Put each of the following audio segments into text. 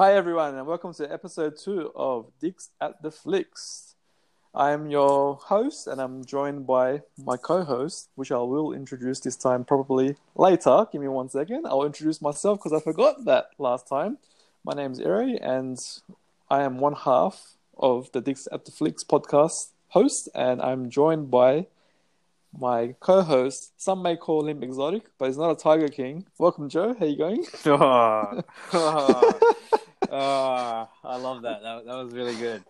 Hi, everyone, and welcome to episode two of Dicks at the Flicks. I am your host, and I'm joined by my co host, which I will introduce this time probably later. Give me one second. I'll introduce myself because I forgot that last time. My name is Eri, and I am one half of the Dicks at the Flicks podcast host, and I'm joined by my co-host. Some may call him exotic, but he's not a Tiger King. Welcome, Joe. How are you going? Oh, oh, oh, I love that. that. That was really good.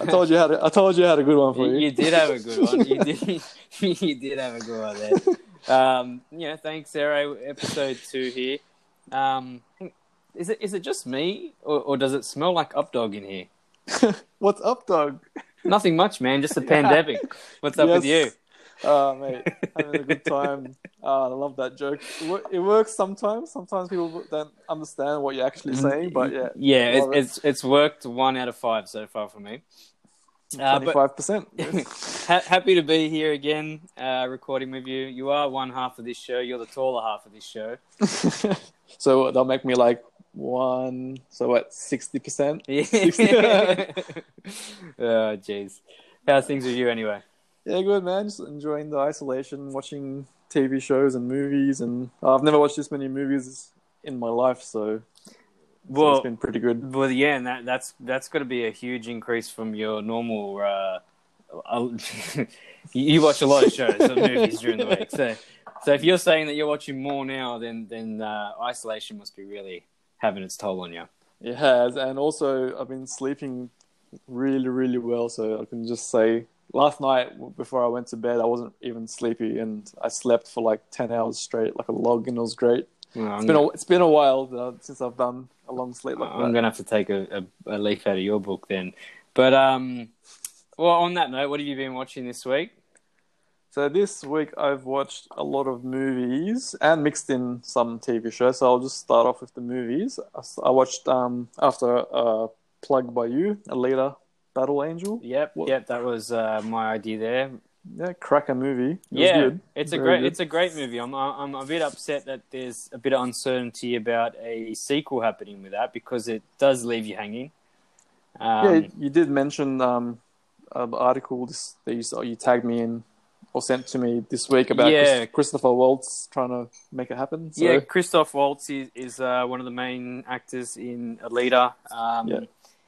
I told you had. I told you I had a good one for You, you. you did have a good one. You did. you did have a good one there. Um, yeah, thanks, Sarah. Episode two here. Um, is it is it just me, or, or does it smell like updog in here? What's updog? Nothing much, man. Just a pandemic. What's up with you? Oh, mate, having a good time. Oh, I love that joke. It, works sometimes. Sometimes people don't understand what you're actually saying, but yeah, Yeah, it, it. it's it's worked one out of five so far for me. Uh, twenty-five percent. Ha- happy to be here again, uh, recording with you. You are one half of this show. You're the taller half of this show. so they'll make me like one. So what? Sixty percent. Yeah. oh, jeez. How's things with you anyway? Yeah, good man. Just enjoying the isolation, watching TV shows and movies, and uh, I've never watched this many movies in my life, so, so Well, it's been pretty good. well, yeah, and that, that's that's got to be a huge increase from your normal. Uh, uh, you watch a lot of shows, and movies during the week, so so if you're saying that you're watching more now, then then uh, isolation must be really having its toll on you. It has, and also I've been sleeping really, really well. So I can just say, last night before I went to bed, I wasn't even sleepy, and I slept for like ten hours straight, like a log, and it was great. I'm It's been a, it's been a while uh, since I've done a long sleep like I'm that. gonna have to take a, a, a leaf out of your book then. But um, well, on that note, what have you been watching this week? So this week I've watched a lot of movies and mixed in some TV shows. So I'll just start off with the movies. I watched um after uh plug by you, Alita Battle Angel. Yep, What- yep, that was uh, my idea there. Yeah, cracker movie. It was yeah, it's a Very great, good. it's a great movie. I'm, I'm a bit upset that there's a bit of uncertainty about a sequel happening with that because it does leave you hanging. Um, yeah, you did mention um an article this that you, saw- you tagged me in or sent to me this week about Yeah. Chris- Christopher Waltz trying to make it happen. So yeah, Christoph Waltz is, is uh, one of the main actors in Alita. Um, Yeah.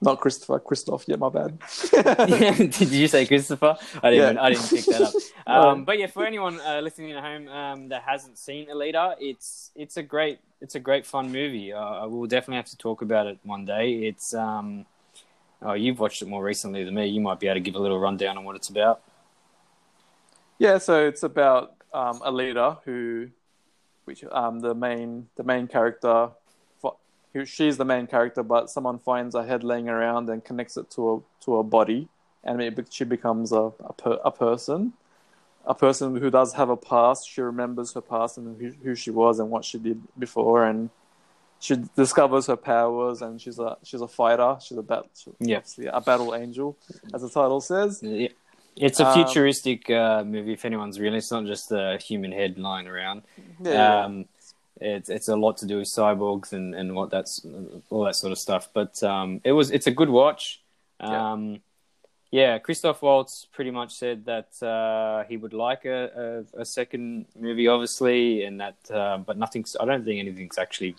Not Christopher, Christoph. Yeah, my bad. Did you say Christopher? I didn't. Yeah. I didn't pick that up. Um, but yeah, for anyone uh, listening at home um, that hasn't seen Alita, it's it's a great it's a great fun movie. Uh, I will definitely have to talk about it one day. It's um, oh, you've watched it more recently than me. You might be able to give a little rundown on what it's about. Yeah, so it's about um, Alita who, which um, the main the main character, who she's the main character, but someone finds a head laying around and connects it to a to a body, and it, she becomes a a, per, a person, a person who does have a past. She remembers her past and who, who she was and what she did before, and she discovers her powers. And she's a she's a fighter. She's a bat, Yeah. a battle angel, as the title says. Yeah. It's a Um, futuristic uh, movie. If anyone's real, it's not just a human head lying around. Yeah, Um, it's it's a lot to do with cyborgs and, and what that's all that sort of stuff. But um, it was it's a good watch. Yeah. Um, yeah, Christoph Waltz pretty much said that uh, he would like a, a, a second movie, obviously, and that uh, but nothing's. I don't think anything's actually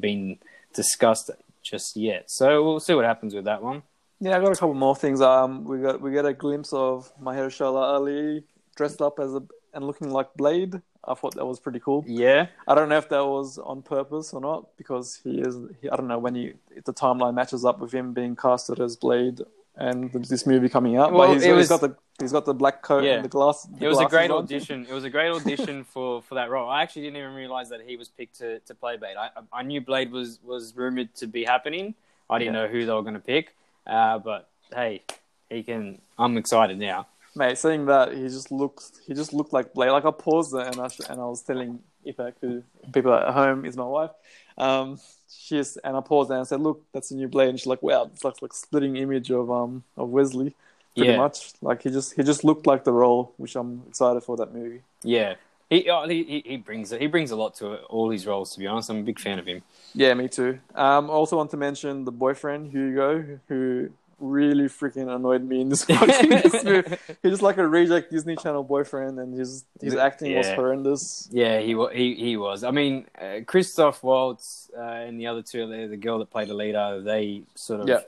been discussed just yet. So we'll see what happens with that one. Yeah, I got a couple more things. Um, we got we get a glimpse of Mahershala Ali dressed up as a and looking like Blade. I thought that was pretty cool. Yeah, I don't know if that was on purpose or not because he is. He, I don't know when he if the timeline matches up with him being casted as Blade and this movie coming out. Well, but he's, it he's was- got the he's got the black coat Yeah. and the glass. the it was a great on. audition. It was a great audition for, for that role. I actually didn't even realize that he was picked to, to play Blade. I I knew Blade was, was rumored to be happening. I didn't Yeah. know who they were going to pick. Uh, but hey, he can. I'm excited now. Mate, seeing that he just looks he just looked like Blade. Like I paused it and I and I was telling Ipak, who people at home is my wife. Um, she's and I paused and I said, "Look, that's a new Blade." And she's like, "Wow, it's like like splitting image of um of Wesley, pretty Yeah. much. Like he just he just looked like the role, which I'm excited for that movie." Yeah, He, oh, he he- brings he brings a lot to it, all his roles. To be honest, I'm a big fan of him. Yeah, me too. Um, I also want to mention the boyfriend Hugo, who really freaking annoyed me in this watching this movie. He's just like a reject Disney Channel boyfriend, and his his acting was horrendous. Yeah, he he he was. I mean, uh, Christoph Waltz uh, and the other two, the, the girl that played Alita, they sort of Yeah.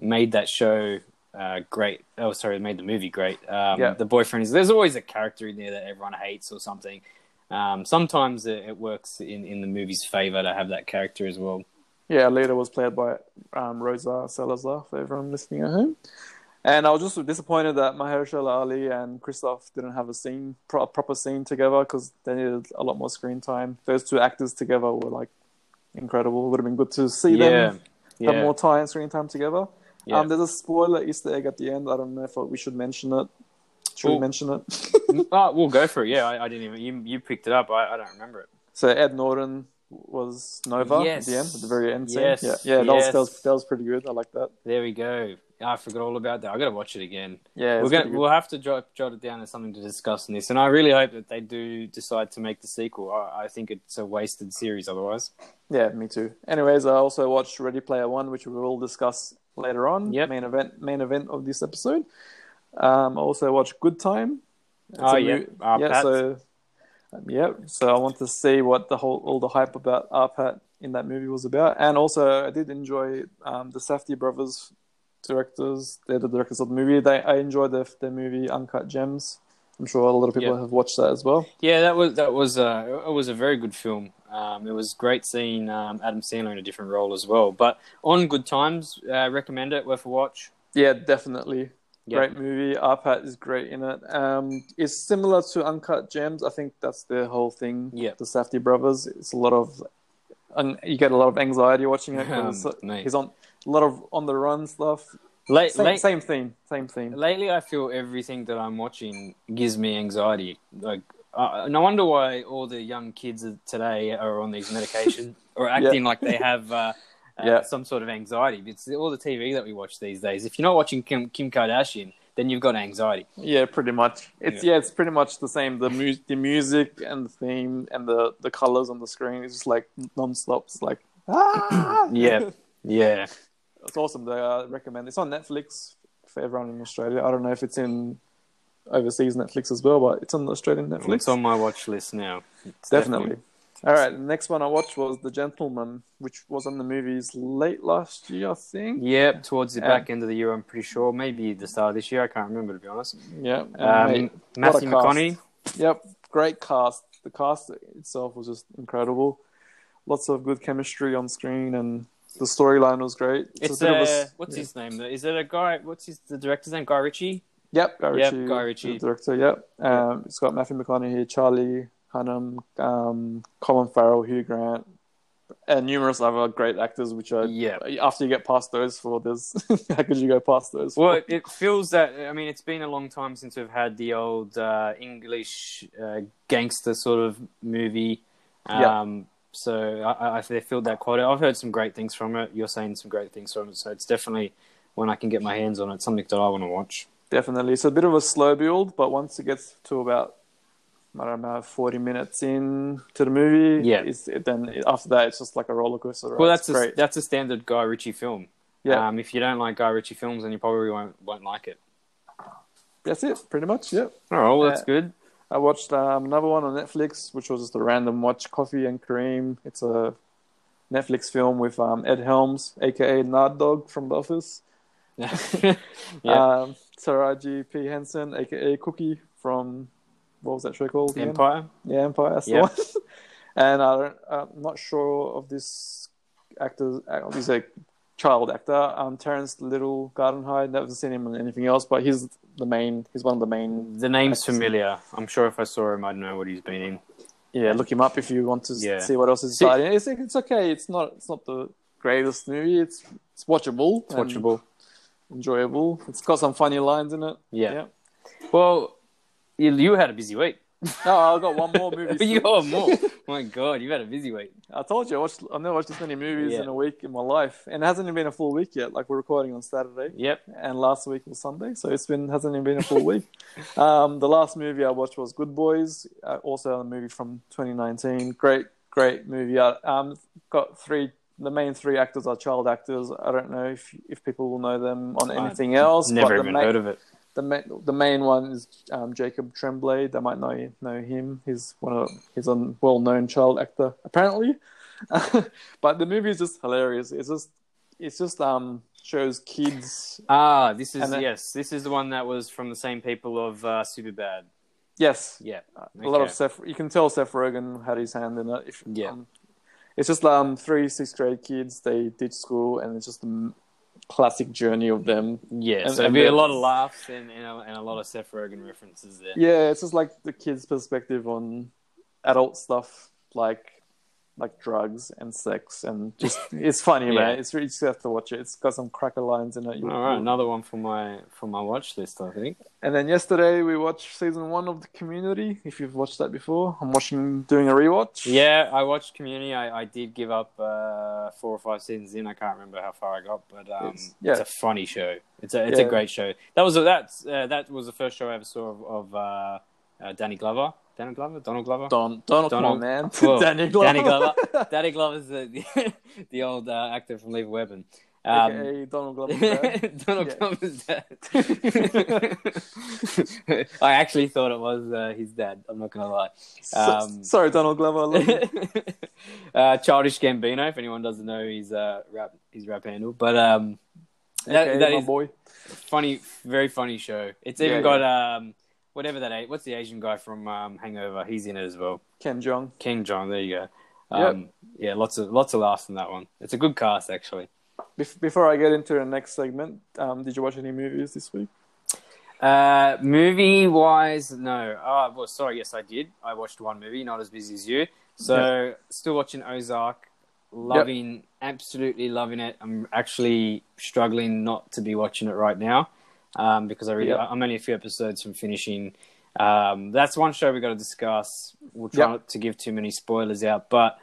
made that show uh, great. Oh, sorry, made the movie great. Um, Yeah. The boyfriend is there's always a character in there that everyone hates or something. Um, sometimes it, it works in, in the movie's favor to have that character as well. Yeah, Lita was played by um, Rosa Salazar for everyone listening at home. And I was just disappointed that Mahershala Ali and Christoph didn't have a scene, pro- proper scene together because they needed a lot more screen time. Those two actors together were like incredible. It would have been good to see yeah, them yeah, have more time, screen time together. yeah. Um, there's a spoiler Easter egg at the end. I don't know if we should mention it. Should we Well- mention it? oh, we'll go for it. Yeah, I, I didn't even you you picked it up. I, I don't remember it. so Ed Norton was Nova Yes. at the end, at the very end scene. Yes. Yeah, yeah, that was, that was that was pretty good. I like that. There we go. I forgot all about that. I got to watch it again. Yeah, we're gonna we'll have to jot, jot it down as something to discuss in this, and I really hope that they do decide to make the sequel. I, I think it's a wasted series otherwise. Yeah, me too. Anyways, I also watched Ready Player One, which we will discuss later on. Yep. Main event, main event of this episode. Um, I also watched Good Time. It's Oh, yeah. mo- Our yeah. Pat. So, yeah. So I want to see what the whole, all the hype about R-Pattz in that movie was about, and also I did enjoy um, the Safdie brothers directors. They're the directors of the movie. They I enjoyed their their movie Uncut Gems. I'm sure a lot of people Yeah. have watched that as well. Yeah, that was that was uh, it was a very good film. Um, it was great seeing um, Adam Sandler in a different role as well. But on Good Times, uh, recommend it, worth a watch. Yeah, definitely. Yeah. Great movie. R-Pattz is great in it. Um, it's similar to Uncut Gems. I think that's the whole thing. Yeah. The Safdie brothers. It's a lot of, and you get a lot of anxiety watching it. Um, he's on a lot of on the run stuff. Late, Same, late, same theme. Same theme. Lately, I feel everything that I'm watching gives me anxiety. Like, uh, no wonder why all the young kids of today are on these medications or acting like they have uh, uh, Yeah. some sort of anxiety. It's all the TV that we watch these days. If you're not watching Kim, Kim Kardashian, then you've got anxiety. Yeah, pretty much. It's yeah. it's pretty much the same. The mu- the music and the theme and the the colors on the screen is just like non-stop. It's like ah! Yeah, yeah. It's awesome. They uh, recommend. It's on Netflix for everyone in Australia. I don't know if it's in overseas Netflix as well, but it's on the Australian Netflix. It's on my watch list now. It's definitely. All right. The next one I watched was The Gentleman, which was on the movies late last year, I think. Yep, towards the Yeah. back end of the year, I'm pretty sure. Maybe the start of this year. I can't remember to be honest. Yeah. Um, Mate, Matthew. McConaughey. Yep. Great cast. The cast itself was just incredible. Lots of good chemistry on screen, and the storyline was great. It's a bit uh, of a what's yeah. his name? Is it a guy? What's his the director's name? Guy Ritchie. Yep, Guy Ritchie. Yep, Guy Ritchie. the director. Yep, um, it's got Matthew McConaughey, here, Charlie Hunnam, um, Colin Farrell, Hugh Grant, and numerous other great actors. Which are Yeah. after you get past those four, there's how could you go past those? Four? Well, it, feels that. I mean, it's been a long time since we've had the old uh, English uh, gangster sort of movie. Yeah. Um, So I, I, they filled that quota. I've heard some great things from it. You're saying some great things from it. So it's definitely when I can get my hands on it, something that I want to watch. Definitely, it's a bit of a slow build, but once it gets to about I don't know, forty minutes in to the movie, Yeah. it's, then after that it's just like a roller coaster. Ride. Well, that's a, that's a standard Guy Ritchie film. Yeah. Um, if you don't like Guy Ritchie films, then you probably won't won't like it. that's it, pretty much. Yeah. All right, well, that's Uh, good. I watched um, another one on Netflix, which was just a random watch, Coffee and Kareem. It's a Netflix film with um, Ed Helms, aka Nard Dog from The Office. yeah. Um, Taraji P Henson, aka Cookie from what was that show called? again? Empire. Yeah, Empire. That's Yeah. the one. and I don't, I'm not sure of this actor. uh, He's a child actor. Um, Terrence Little Gardenhigh. Never seen him in anything else, but he's the main. He's one of the main. The name's Excellent. familiar. I'm sure if I saw him, I'd know what he's been in. Yeah, look him up if you want to Yeah. see what else is exciting. It's it's okay. It's not it's not the greatest movie. It's it's watchable. It's watchable. enjoyable. It's got some funny lines in it. Yeah. yeah. Well, you, you had a busy week. No, I've got one more movie. you got more. My God, you've had a busy week. I told you I watched. I've never watched this many movies Yeah. in a week in my life, and it hasn't even been a full week yet. Like we're recording on Saturday, Yep. and last week was Sunday, so it's been hasn't even been a full week. Um, the last movie I watched was Good Boys, uh, also a movie from 2019. Great, great movie. Uh, Um, got three. The main three actors are child actors. I don't know if if people will know them on anything else. Never even main, heard of it. The main the main one is um, Jacob Tremblay. They might know know him. He's one of he's a well known child actor apparently. but the movie is just hilarious. It's just it's just um shows kids. Ah, this is then- yes, this is the one that was from the same people of uh, Superbad. Yes, Yeah. a lot of Seth. You can tell Seth Rogen had his hand in it. If, Yeah. um, it's just um three sixth grade kids. They ditch school, and it's just the m- classic journey of them. Yeah, And- so there'll be a lot of laughs and, and, a, and a lot of Seth Rogen references there. Yeah, it's just like the kids' perspective on adult stuff, like like drugs and sex, and just it's funny, Yeah. man. It's really, you just have to watch it. It's got some cracker lines in it. You- All right, another one for my for my watch list, I think. And then yesterday we watched season one of the Community. If you've watched that before, I'm watching, doing a rewatch. Yeah, I watched Community. I, I did give up uh, four or five seasons in. I can't remember how far I got, but um, It's- yeah. it's a funny show. It's a it's Yeah. a great show. That was that's uh, that was the first show I ever saw of, of uh, uh, Danny Glover. Danny Glover, Donald Glover. Don, Donald, come on, Donald- man. Whoa, Danny Glover. Danny Glover. Danny Glover's the the, the old uh, actor from Lethal Weapon. Um, AKA Donald Glover's dad. Donald Yeah. Glover's dad. I actually thought it was uh, his dad. I'm not gonna lie. So- Um, sorry, Donald Glover. I love you. uh, Childish Gambino, if anyone doesn't know his uh, rap his rap handle, but um, that, AKA that my is boy. funny, very funny show. It's Yeah, even got um, whatever that what's the Asian guy from um, Hangover? He's in it as well. Ken Jeong. King John. There you go. Um, Yeah, lots of lots of laughs in that one. It's a good cast actually. Bef- Before I get into the next segment, um, did you watch any movies this week? Uh, movie wise, no. Oh, well, sorry. Yes, I did. I watched one movie. Not as busy as you. So, still watching Ozark. Loving, absolutely loving it. I'm actually struggling not to be watching it right now um, because I really, Yep. I'm only a few episodes from finishing. Um, that's one show we got to discuss. We'll try Yep. not to give too many spoilers out, but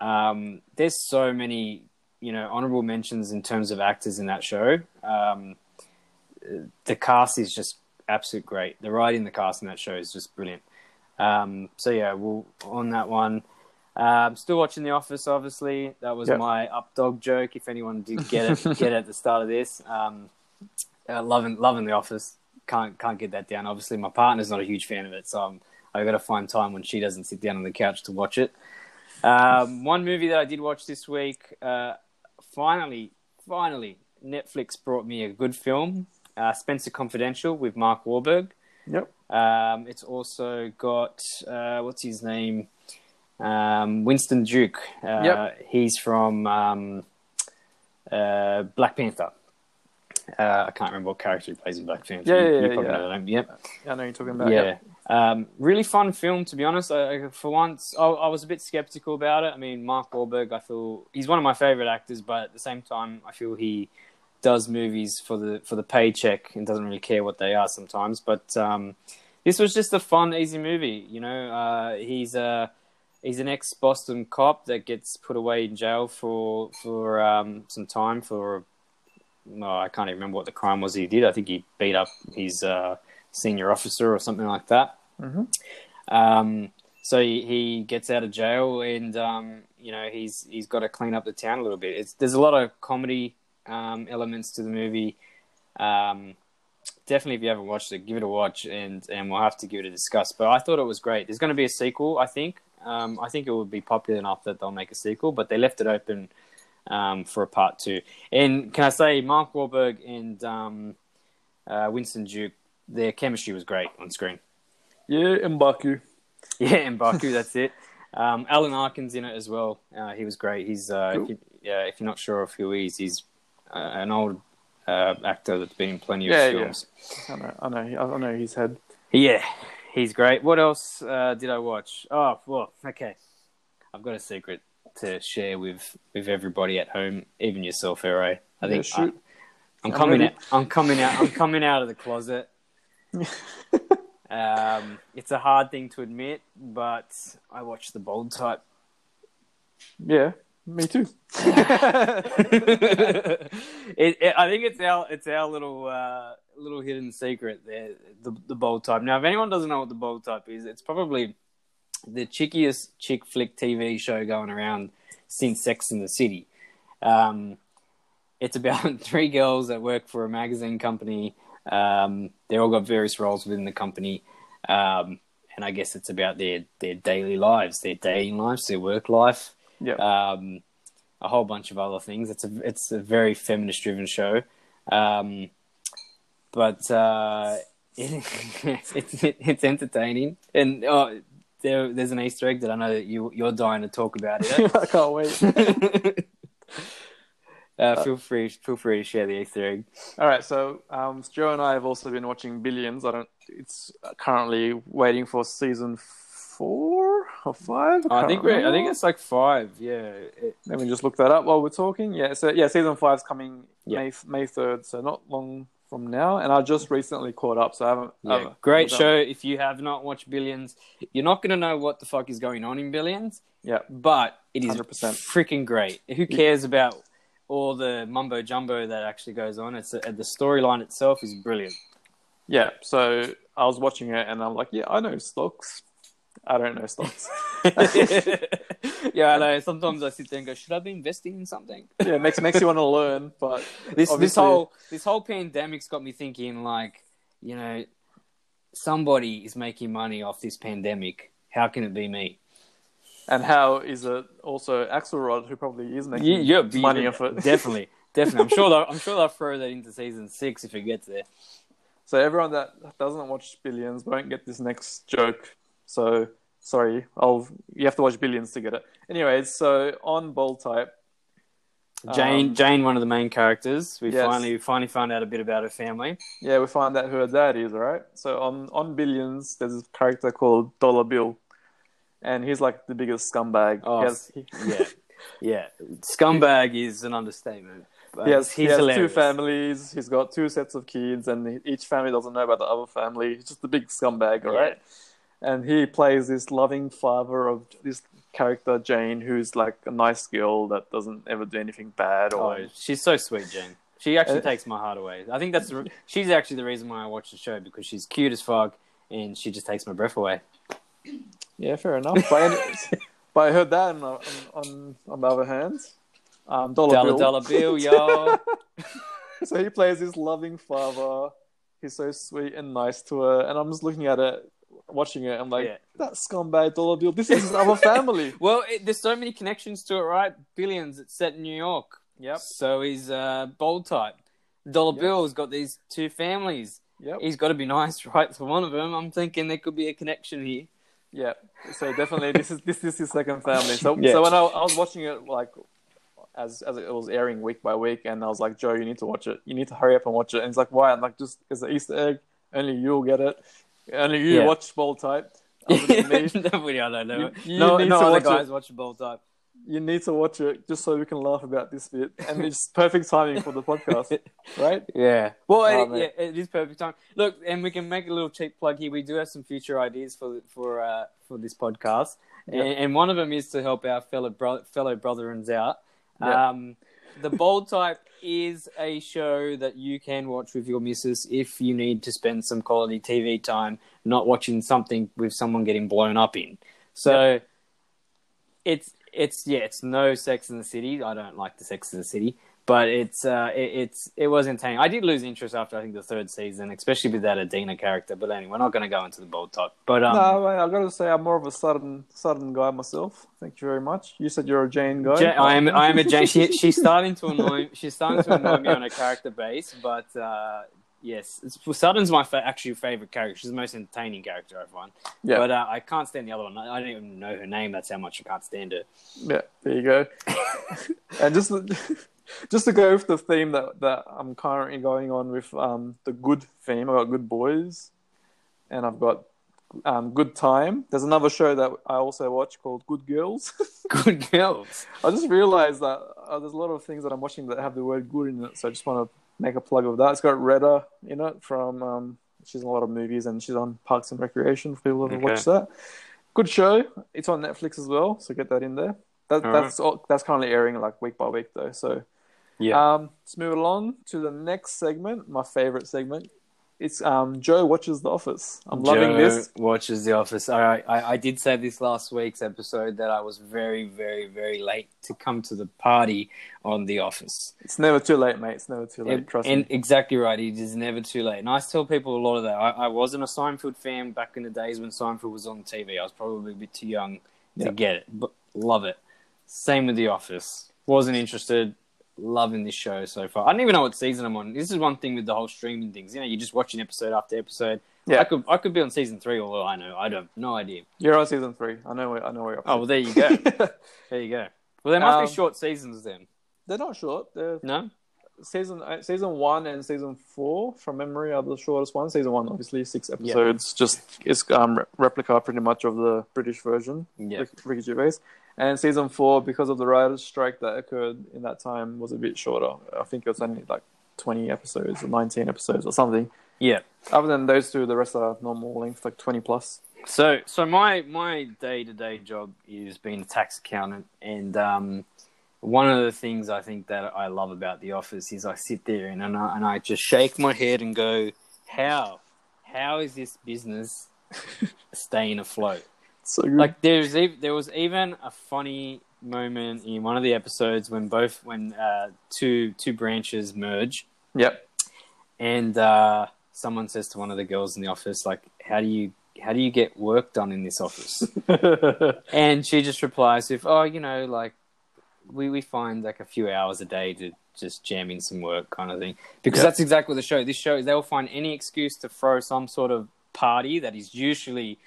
um, there's so many, you know, honorable mentions in terms of actors in that show. Um, the cast is just absolute great. The writing, the cast in that show is just brilliant. Um, so yeah, we'll on that one. Um, still watching The Office, obviously. That was Yep. my up dog joke. If anyone did get it, get it at the start of this. Um, uh, loving, loving The Office. Can't can't get that down. Obviously, my partner's not a huge fan of it, so I'm, I've got to find time when she doesn't sit down on the couch to watch it. Um, one movie that I did watch this week. Uh, finally, finally, Netflix brought me a good film, uh, Spencer Confidential with Mark Wahlberg. Yep. Um, it's also got uh, what's his name, um, Winston Duke. Uh, Yep. He's from um, uh, Black Panther. Uh, I can't remember what character he plays in Black Panther. Yeah, yeah, you yeah, probably yeah. know. Yep. I know you're talking about. yeah. Yep. Um, really fun film, to be honest. I, I- for once, I, I was a bit skeptical about it. I mean, Mark Wahlberg, I feel he's one of my favorite actors, but at the same time, I feel he does movies for the for the paycheck and doesn't really care what they are sometimes. But um, this was just a fun, easy movie. You know, uh, he's a he's an ex Boston cop that gets put away in jail for for um, some time for. No, I can't even remember what the crime was he did. I think he beat up his uh, senior officer or something like that. Mhm. Um, so he, he gets out of jail, and um, you know he's he's got to clean up the town a little bit. It's, there's a lot of comedy um, elements to the movie. Um, definitely, if you haven't watched it, give it a watch, and and we'll have to give it a discuss. But I thought it was great. There's going to be a sequel, I think. Um, I think it would be popular enough that they'll make a sequel, but they left it open um, for a part two. And can I say, Mark Wahlberg and um, uh, Winston Duke, their chemistry was great on screen. Yeah, Mbaku. Yeah, Mbaku, that's it. Um, Alan Arkin's in it as well. Uh, he was great. He's uh, Cool. if you, yeah, if you're not sure of who he is, he's uh, an old uh, actor that's been in plenty of Yeah, yeah. films. I know. I know. I know his head. Yeah. he's great. What else uh, did I watch? Oh, well, okay. I've got a secret to share with with everybody at home, even yourself, Ere. I think. I, am I'm coming out. I'm coming out. I'm coming out of the closet. Um, it's a hard thing to admit, but I watch the bold type. Yeah, me too. it, it, I think it's our it's our little uh, little hidden secret there, the the bold type. Now, if anyone doesn't know what the bold type is, it's probably the chickiest chick flick TV show going around since Sex in the City. Um, it's about three girls that work for a magazine company. Um, they all got various roles within the company, um, and I guess it's about their their daily lives, their dating lives, their work life Yeah. um, a whole bunch of other things. It's a it's a very feminist driven show, um, but uh, it, it's it's entertaining and oh, there there's an Easter egg that I know that you you're dying to talk about it. I can't wait. uh, feel free feel free to share the Easter egg. All right, so um, Joe and I have also been watching Billions. I don't. It's currently waiting for season four or five. I can't think we I think it's like five. Yeah, It- Let me just look that up while we're talking. Yeah, so yeah, season five's coming Yeah. May May third, so not long from now. And I just recently caught up, so I haven't. Yeah. great show. If you have not watched Billions, you're not going to know what the fuck is going on in Billions. Yeah, but it is 100%. freaking great. Who cares about all the mumbo jumbo that actually goes on? It's uh, the storyline itself is brilliant. yeah. So I was watching it, and I'm like, yeah, I know stocks. I don't know stocks. yeah, I know. Sometimes I sit there and go, "Should I be investing in something?" yeah, it makes makes you want to learn, but This this whole this whole pandemic's got me thinking, like, you know, somebody is making money off this pandemic. How can it be me? and how is it also Axelrod who probably is making You, you're money off it? Definitely, definitely. I'm sure. They'll, I'm sure they'll throw that into season six if it gets there. So everyone that doesn't watch Billions won't get this next joke. So sorry, I'll you have to watch Billions to get it. Anyways, so on Bold Type, Jane, Um, Jane, one of the main characters. We Yes. finally finally found out a bit about her family. yeah, we find out who her dad is. Right. So on on Billions, there's a character called Dollar Bill, and he's like the biggest scumbag. Oh, he has, he, Yeah, yeah. Scumbag is an understatement. But he has, he's he has two families. He's got two sets of kids, and each family doesn't know about the other family. He's just a big scumbag. All Yeah. right. And he plays this loving father of this character Jane, who's like a nice girl that doesn't ever do anything bad. Or Oh, she's so sweet, Jane. She actually Uh, takes my heart away. I think that's the, she's actually the reason why I watch the show because she's cute as fuck and she just takes my breath away. yeah, fair enough. But, any- but I heard that on on, on, on the other hand, um, Dollar, Dollar Bill. dollar bill, yo. so he plays this loving father. He's so sweet and nice to her, and I'm just looking at it, watching it. I'm like, Yeah. that scumbag Dollar Bill. This is other family. well, it, there's so many connections to it, right? Billions. It's set in New York. Yep. So he's uh, bold type. Dollar Yep. Bill's got these two families. Yep. He's got to be nice, right? To one of them, I'm thinking there could be a connection here. Yeah. So definitely, this is this is his second family. So Yeah. so when I, I was watching it like as as it was airing week by week, and I was like, Joe, you need to watch it. You need to hurry up and watch it. And he's like, why? I'm like, just it's an Easter egg. Only you'll get it. Only you Yeah. watch Bold Type. Other than me. Nobody I don't know. You- you no, need no to other watch it. guys watch bold type. You need to watch it just so we can laugh about this bit, and it's perfect timing for the podcast, right? Yeah. Well, Oh, it, yeah, it is perfect time. Look, and we can make a little cheap plug here. We do have some future ideas for for uh, for this podcast, Yeah. and, and one of them is to help our fellow bro- fellow brethrens out. Yeah. Um, the bold type is a show that you can watch with your missus if you need to spend some quality TV time, not watching something with someone getting blown up in. So it's it's yeah, it's no Sex in the City. I don't like the Sex in the City, but it's uh, it, it's it was entertaining. I did lose interest after I think the third season, especially with that Adena character. But anyway, we're not going to go into the bold talk. But um, no, I, I gotta say, I'm more of a Sutton Sutton guy myself. Thank you very much. You said you're a Jane guy. Ja- I am I am a Jane. She, she's starting to annoy. She's starting to annoy me on a character base, but uh, yes, it's, Sutton's my fa- actual favorite character. She's the most entertaining character I've won. Yeah. But uh, I can't stand the other one. I I don't even know her name. That's how much I can't stand her. Yeah, there you go. and just just to go with the theme that that I'm currently going on with um the good theme. I've got good boys, and I've got um good time. There's another show that I also watch called Good Girls. Good girls. I just realized that uh, there's a lot of things that I'm watching that have the word good in it, so I just want to make a plug of that. It's got Retta in it from um, She's in a lot of movies, and she's on Parks and Recreation for people who Okay. watch that. Good show. It's on Netflix as well, so get that in there. That, that's all, that's currently airing like week by week though. So Yeah. um, let's move along to the next segment. My favorite segment. It's um, Joe watches The Office. I'm loving Joe this. Watches The Office. All right, I, I did say this last week's episode that I was very, very, very late to come to the party on The Office. It's never too late, mate. It's never too late. And- Trust and me. exactly right. It is never too late. And I tell people a lot of that. I, I wasn't a Seinfeld fan back in the days when Seinfeld was on TV. I was probably a bit too young to Yeah. get it, but love it. Same with The Office. Wasn't interested. Loving this show so far. I don't even know what season I'm on. This is one thing with the whole streaming things. You know, you're just watching episode after episode. Yeah. I could I could be on season three, although I know I don't no idea. You're on season three. I know. Where, I know where you're. Oh well, there you go. there you go. Well, there must Um, be short seasons then. They're not short. They're No. season uh, season one and season four from memory are the shortest ones. Season one, obviously, six episodes. Just it's um re- replica pretty much of the British version. Yeah. Ricky Gervais. And season four, because of the writers' strike that occurred in that time, was a bit shorter. I think it was only like twenty episodes or nineteen episodes or something. Yeah. Other than those two, the rest are normal length, like twenty plus. So, so my my day to day job is being a tax accountant, and um, one of the things I think that I love about the office is I sit there and and I, and I just shake my head and go, how how is this business staying afloat? So good. Like there's ev- there was even a funny moment in one of the episodes when both when uh, two two branches merge yep. and uh, someone says to one of the girls in the office like how do you how do you get work done in this office and she just replies with oh you know like we, we find like a few hours a day to just jam in some work kind of thing because Yeah. that's exactly what the show this show they'll find any excuse to throw some sort of party that is usually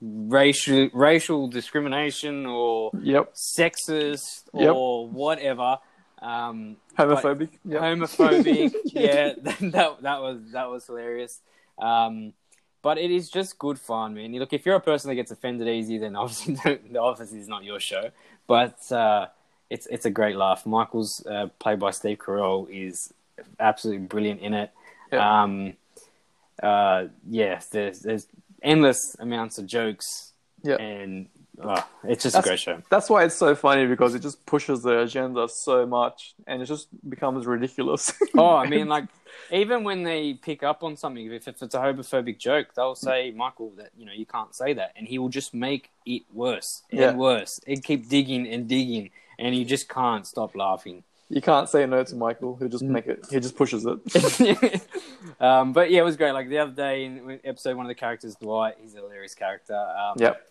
racial racial discrimination or yep. sexist Yep. or whatever um, Homophobic. Yep. homophobic. yeah, that that was that was hilarious. Um, but it is just good fun, man. You Look, if you're a person that gets offended easy, then obviously the Office is not your show. But uh, it's it's a great laugh. Michael's uh, played by Steve Carell is absolutely brilliant in it. Yeah. Um, uh, yeah, there's there's endless amounts of jokes, Yeah. and oh, it's just That's- a great show. That's why it's so funny because it just pushes the agenda so much, and it just becomes ridiculous. Oh, I mean, like even when they pick up on something, if, if it's a homophobic joke, they'll say, "Michael, that you know you can't say that," and he will just make it worse and Yeah. worse, and keep digging and digging, and you just can't stop laughing. You can't say no to Michael, who Mm. just make it. He just pushes it. um, but yeah, it was great. Like the other day in episode, one of the characters, Dwight, he's a hilarious character. Um, yep.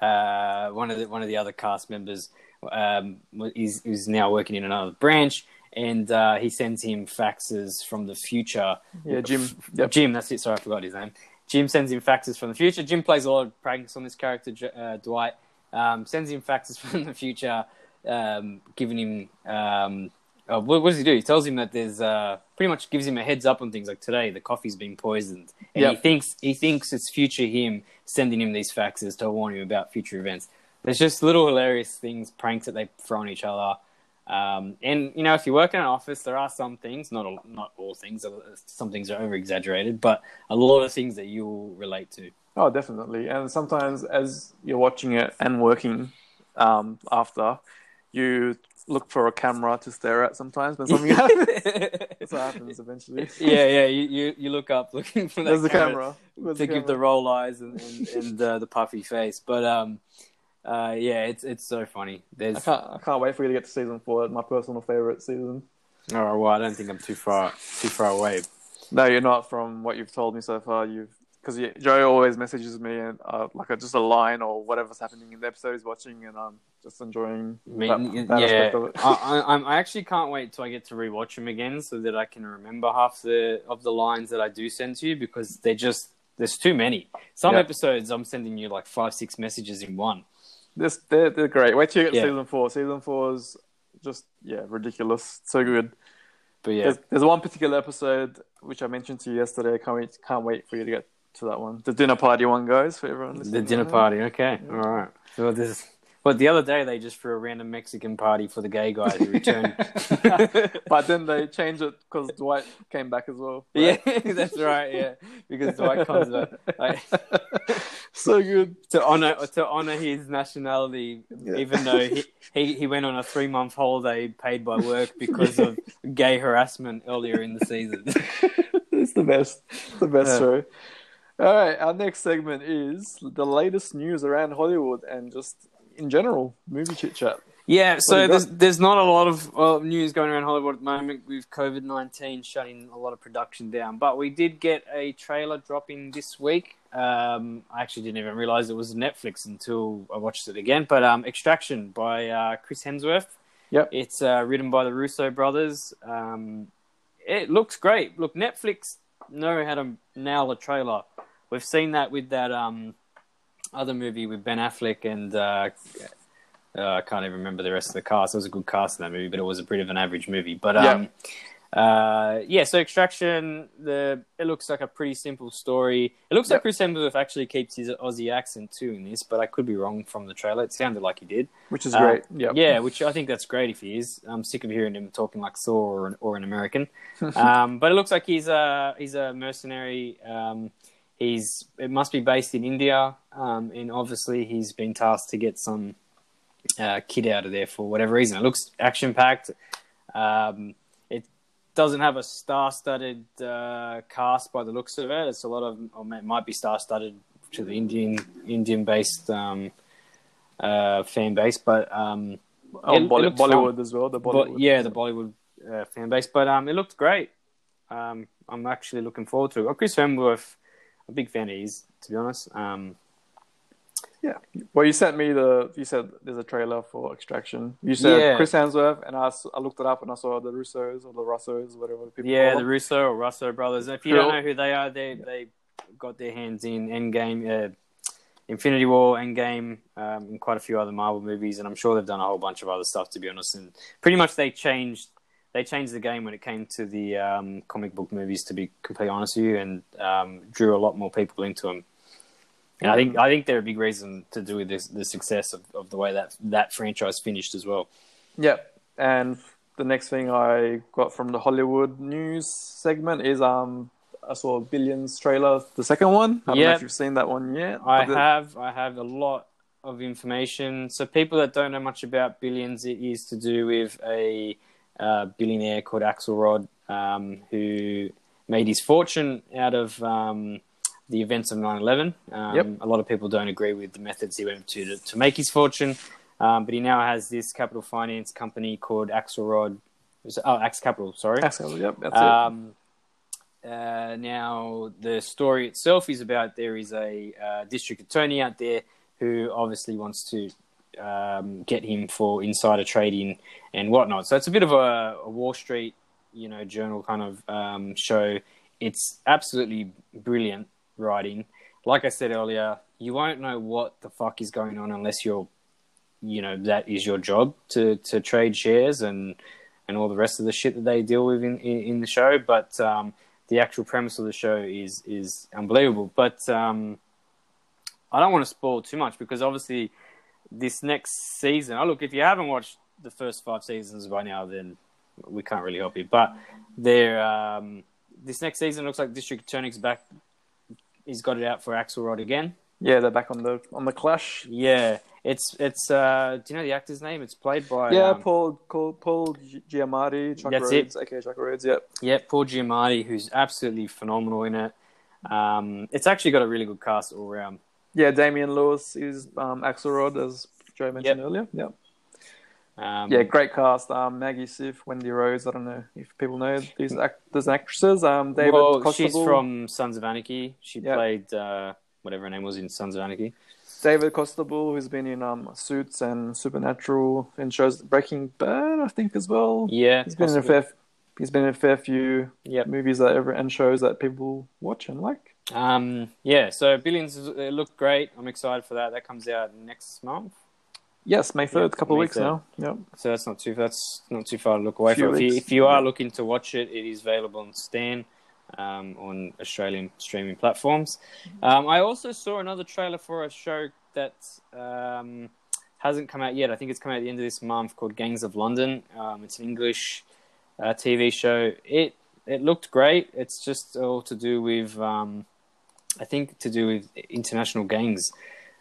uh, one of the one of the other cast members um, is is now working in another branch, and uh, he sends him faxes from the future. Yeah, Jim. Yep. Jim, that's it. Sorry, I forgot his name. Jim sends him faxes from the future. Jim plays a lot of pranks on this character, uh, Dwight. Um, sends him faxes from the future, um, giving him. Um, uh, what, what does he do? He tells him that there's uh, pretty much gives him a heads up on things like today the coffee's been poisoned, and he thinks he thinks it's future him sending him these faxes to warn him about future events. There's just little hilarious things, pranks that they throw on each other. Um, and you know, if you work in an office, there are some things, not all, not all things. Some things are over exaggerated, but a lot of things that you'll relate to. Oh, definitely. And sometimes, as you're watching it and working um, after, you look for a camera to stare at. Sometimes when something happens, that's what happens eventually. yeah, yeah. You, you you look up looking for that There's the camera camera. To the give the roll eyes and and, and uh, the puffy face. But um, uh, yeah, it's it's so funny. I There's can't. I can't wait for you to get to season four. My personal favorite season. oh well, I don't think I'm too far too far away. No, you're not. From what you've told me so far, you've because Joe always messages me and uh, like a, just a line or whatever's happening in the episode he's watching, and I'm just enjoying I mean, that, that yeah, aspect of it. I, I, I actually can't wait till I get to rewatch them again, so that I can remember half the of the lines that I do send to you because they're just there's too many. Some Yeah. episodes I'm sending you like five, six messages in one. This they're, they're great. Wait till you get Yeah. season four. Season four is just yeah ridiculous. So good. But yeah, There's, there's one particular episode which I mentioned to you yesterday. Can't wait. Can't wait for you to get to that one. The dinner party one, goes For everyone. the dinner right party. Okay, all right. So this But the other day they just threw a random Mexican party for the gay guy who returned. but then they changed it because Dwight came back as well. yeah, that's right. Yeah, because Dwight comes back like, so good. to honor to honor his nationality, Yeah. even though he, he he went on a three month holiday paid by work because of gay harassment earlier in the season. it's the best. It's the best Yeah. show. All right, our next segment is the latest news around Hollywood and just in general movie chit chat. Yeah, so there's got? there's not a lot of uh, news going around Hollywood at the moment with COVID nineteen shutting a lot of production down. But we did get a trailer dropping this week. Um, I actually didn't even realize it was Netflix until I watched it again. But um, Extraction by uh, Chris Hemsworth. Yep. It's uh, written by the Russo brothers. Um, it looks great. Look, Netflix know how to nail a trailer. We've seen that with that um, other movie with Ben Affleck and uh, uh, I can't even remember the rest of the cast. It was a good cast in that movie, but it was a bit of an average movie. But um, uh, yeah, so Extraction, the it looks like a pretty simple story. It looks like Yep. Chris Hemsworth actually keeps his Aussie accent too in this, but I could be wrong from the trailer. It sounded like he did. Which is Uh, great. Yep. Yeah, which I think that's great if he is. I'm sick of hearing him talking like Thor or an, or an American. um, but it looks like he's a he's a mercenary. He's it must be based in India, um, and obviously he's been tasked to get some uh, kid out of there for whatever reason. It looks action packed. Um, it doesn't have a star-studded uh, cast by the looks of it. It's a lot of, or it might be star-studded to the Indian Indian-based um, uh, fan base, but um, Oh, It- it Bolly- looks Bollywood as well. The Bollywood. yeah, the Bollywood uh, fan base. But um, it looked great. Um, I'm actually looking forward to it. Oh, Chris Hemsworth, a big fan of his, to be honest. Um, Yeah. Well, you sent me the. You said there's a trailer for Extraction. You said Yeah. Chris Hemsworth, and I, I looked it up and I saw the Russos or the Russos, whatever people yeah, the. Russo or Russo brothers. If you Cool. don't know who they are, they they got their hands in Endgame, uh, Infinity War, Endgame, um, and quite a few other Marvel movies. And I'm sure they've done a whole bunch of other stuff, to be honest. And pretty much they changed they changed the game when it came to the um, comic book movies. To be completely honest with you, and um, drew a lot more people into them. And I think I think they're a big reason to do with this, the success of, of the way that that franchise finished as well. Yeah, and the next thing I got from the Hollywood news segment is um I saw Billions trailer, the second one. I don't know if you've seen that one yet. I the- have I have a lot of information. So people that don't know much about billions, it is to do with a uh, billionaire called Axelrod, um, who made his fortune out of um, the events of 9/11. Um, Yep. A lot of people don't agree with the methods he went to to, to make his fortune, um, but he now has this capital finance company called Axelrod. Oh, Axe Capital, sorry. Axel, yep, that's Um, uh, now, the story itself is about there is a uh, district attorney out there who obviously wants to um, get him for insider trading and whatnot. So it's a bit of a, a Wall Street, you know, journal kind of um, show. It's absolutely brilliant writing. Like I said earlier, you won't know what the fuck is going on unless you're, you know, that is your job to to trade shares and and all the rest of the shit that they deal with in, in, in the show. But um, the actual premise of the show is is unbelievable. But um, I don't want to spoil too much because obviously this next season. Oh, look, if you haven't watched the first five seasons by now, then we can't really help you. But there, um, this next season looks like District Attorney's back. He's got it out for Axelrod again. Yeah, they're back on the on the clash. Yeah, it's it's. Uh, do you know the actor's name? It's played by yeah, um, Paul, Paul Paul Giamatti, Chuck That's Rhoades, aka Chuck Rhoades. Yep. Yeah, Paul Giamatti, who's absolutely phenomenal in it. Um, it's actually got a really good cast all around. Yeah, Damian Lewis is um, Axelrod, as Joe mentioned Yep. earlier. Yep. Um, Yeah, great cast. Um, Maggie Siff, Wendy Rhoades. I don't know if people know these actors and actresses. Um, David well, Costabile. she's from Sons of Anarchy. She Yeah. played uh, whatever her name was in Sons of Anarchy. David Costabile, who's been in um, Suits and Supernatural and shows Breaking Bad, I think as well. Yeah, He's been in a fair. He's been in a fair few Yep. movies that ever and shows that people watch and like. Um, yeah, so Billions it looked great. I'm excited for that. That comes out next month, Yes, May third, Yeah, couple of weeks 3rd. now. Yep. so that's not too that's not too far to look away Few from. If you, if you are looking to watch it, it is available on Stan um, on Australian streaming platforms. Um, I also saw another trailer for a show that um, hasn't come out yet. I think it's coming out at the end of this month called Gangs of London. Um, it's an English uh, TV show. It it looked great. It's just all to do with um, I think to do with international gangs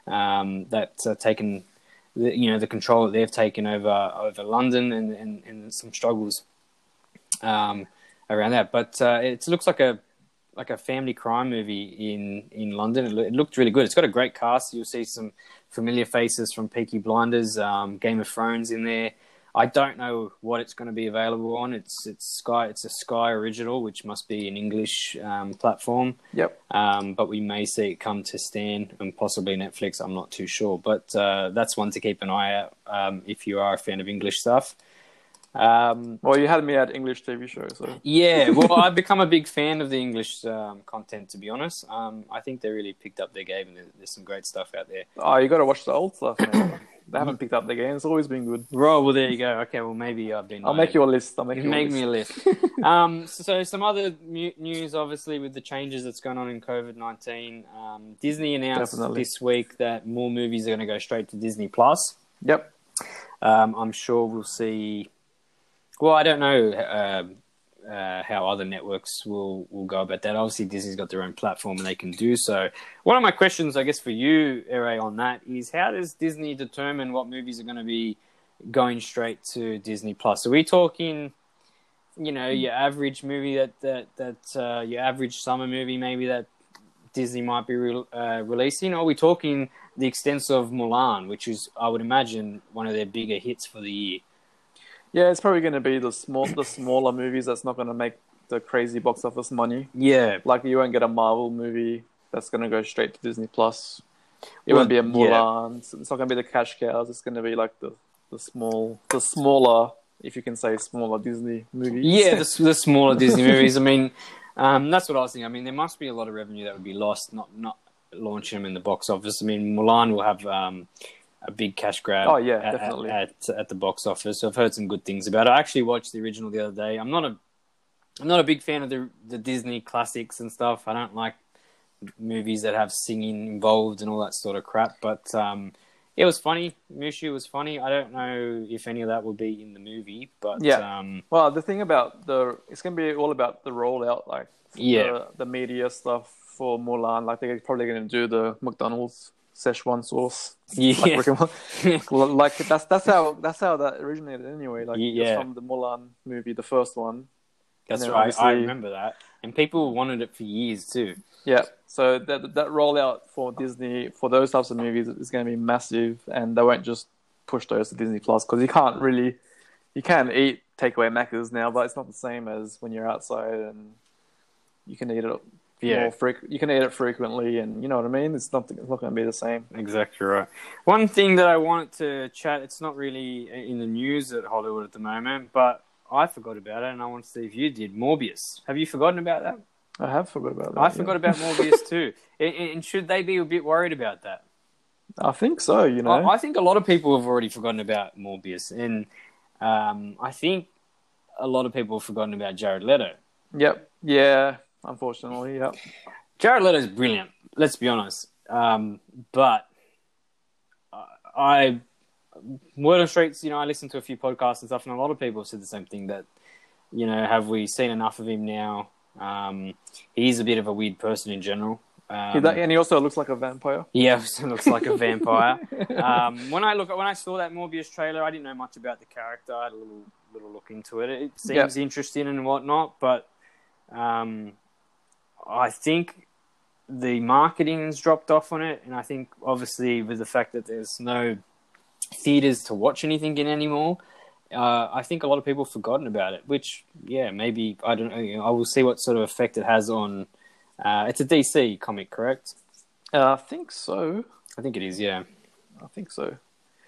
um, that are taken you know the control that they've taken over over London and and, and some struggles um, around that. But uh, it looks like a like a family crime movie in in London. It, it, looked really good. It's got a great cast. You'll see some familiar faces from Peaky Blinders, um, Game of Thrones in there. I don't know what it's going to be available on. It's it's Sky. It's a Sky original, which must be an English um, platform. Yep. Um, but we may see it come to Stan and possibly Netflix. I'm not too sure, but uh, that's one to keep an eye out um, if you are a fan of English stuff. Um, well, you had me at English TV shows. So. Yeah, well, I've become a big fan of the English um, content. To be honest, um, I think they really picked up their game, and there's some great stuff out there. Oh, you got to watch the old stuff. Man. they haven't picked up the game. It's always been good. Right. Well, there you go. Okay. Well, maybe I've been. I'll make you a list. I'll make you make a me a list. um, so, so, some other news, obviously, with the changes that's going on in COVID nineteen. Um, Disney announced Definitely. this week that more movies are going to go straight to Disney Plus. Yep. Um, I'm sure we'll see. Well, I don't know uh, uh, how other networks will, will go about that. Obviously, Disney's got their own platform and they can do so. One of my questions, I guess, for you, Ere, on that is how does Disney determine what movies are going to be going straight to Disney Plus? Are we talking, you know, your average movie that that that uh, your average summer movie maybe that Disney might be re- uh, releasing? Or are we talking the extent of Mulan, which is, I would imagine, one of their bigger hits for the year? Yeah, it's probably going to be the small, the smaller movies that's not going to make the crazy box office money. Yeah, Like you won't get a Marvel movie that's going to go straight to Disney Plus. It Well, won't be a yeah. Mulan. It's not going to be the cash cows. It's going to be like the the small, the smaller, if you can say smaller Disney movies. yeah, the, the smaller Disney movies. I mean, um, that's what I was thinking. I mean, there must be a lot of revenue that would be lost not not launching them in the box office. I mean, Mulan will have um, a big cash grab. Oh, yeah, at, definitely. at, at at the box office. So I've heard some good things about it. I actually watched the original the other day. I'm not a I'm not a big fan of the the Disney classics and stuff. I don't like movies that have singing involved and all that sort of crap. But um, it was funny. Mushu was funny. I don't know if any of that will be in the movie, but Yeah. um, Well, the thing about the it's going to be all about the rollout, like Yeah. the, the media stuff for Mulan. Like they're probably going to do the McDonald's Szechuan sauce. yeah, Like, like that's that's how that's how that originated anyway. Like Yeah. from the Mulan movie, the first one. that's right. I remember that, and people wanted it for years too. Yeah. So that that rollout for Disney for those types of movies is going to be massive, and they won't just push those to Disney Plus because you can't really you can eat takeaway Maccas now, but it's not the same as when you're outside and you can eat it Yeah. more freq- You can eat it frequently, and you know what I mean. It's not it's not going to be the same. Exactly right. One thing that I wanted to chat, it's not really in the news at Hollywood at the moment, but I forgot about it and I want to see if you did. Morbius. Have you forgotten about that? I have forgot about that. I yeah. forgot about Morbius too. And- And should they be a bit worried about that? I think so. You know. I I think a lot of people have already forgotten about Morbius. And um, I think a lot of people have forgotten about Jared Leto. Yep. Yeah. Unfortunately. Yep. Jared Leto is brilliant. Let's be honest. Um, but I, word on streets, you know, I listen to a few podcasts and stuff, and a lot of people have said the same thing. That you know, have we seen enough of him now? Um, he's a bit of a weird person in general. Um, He- and he also looks like a vampire. Yeah, he looks like a vampire. um, when I look when I saw that Morbius trailer, I didn't know much about the character. I had a little little look into it. It seems interesting and whatnot, but um, I think the marketing's dropped off on it, and I think obviously with the fact that there's no theaters to watch anything in anymore. Uh, I think a lot of people have forgotten about it, which, yeah, maybe I don't know. You know, I will see what sort of effect it has on. Uh, it's a DC comic, correct? Uh, I think so. I think it is. Yeah. I think so.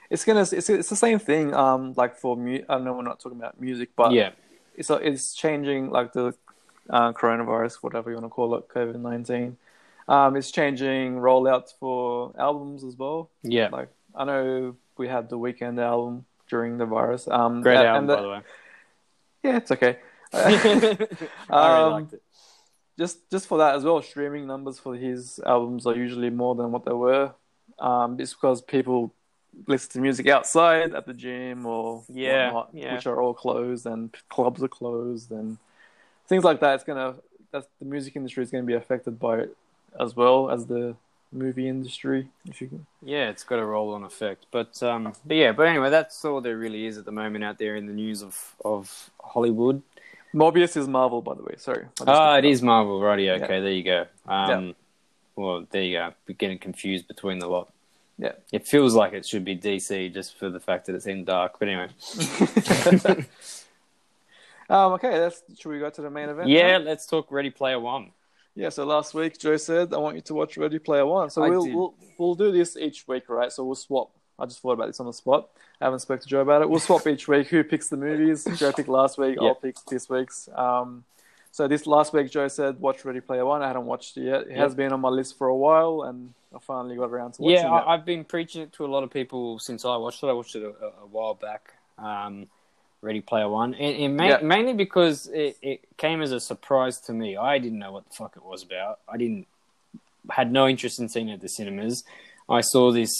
It's gonna. It's, it's the same thing. Um, like for mu- I know we're not talking about music, but yeah. it's it's changing. Like the uh, coronavirus, whatever you want to call it, COVID nineteen. Um, it's changing rollouts for albums as well. Yeah. Like I know we had the Weeknd album during the virus. Um, Great and- album, and the- by the way. Yeah, it's okay. I really Um, liked it. just just for that as well, streaming numbers for his albums are usually more than what they were. Um, it's because people listen to music outside at the gym or Yeah, whatnot, yeah. which are all closed and clubs are closed and things like that. It's gonna that's the music industry is gonna be affected by it as well as the movie industry. If you can, Yeah, it's got a roll-on effect, but um, but yeah, but anyway, that's all there really is at the moment out there in the news of of Hollywood. Morbius is Marvel, by the way. Sorry. Ah, it is Marvel, righty? Okay, Yeah. there you go. Um, well, there you go. We're getting confused between the lot. Yeah. It feels like it should be DC just for the fact that it's in dark. But anyway. um, okay, let's should we go to the main event? yeah, now? let's talk Ready Player One. Yeah, so last week Joe said I want you to watch Ready Player One. So I we'll, did. we'll we'll do this each week, right? So we'll swap. I just thought about this on the spot. I haven't spoke to Joe about it. We'll swap each week. Who picks the movies? Joe picked last week. Yeah. I'll pick this week's. Um, so this last week Joe said watch Ready Player One. I hadn't watched it yet. It Yeah. has been on my list for a while, and I finally got around to watching Yeah, it. Yeah, I've been preaching it to a lot of people since I watched it. I watched it a, a, a while back. Um, Ready Player One, and, and ma- Yeah. mainly because it, it came as a surprise to me. I didn't know what the fuck it was about. I didn't had no interest in seeing it at the cinemas. I saw this,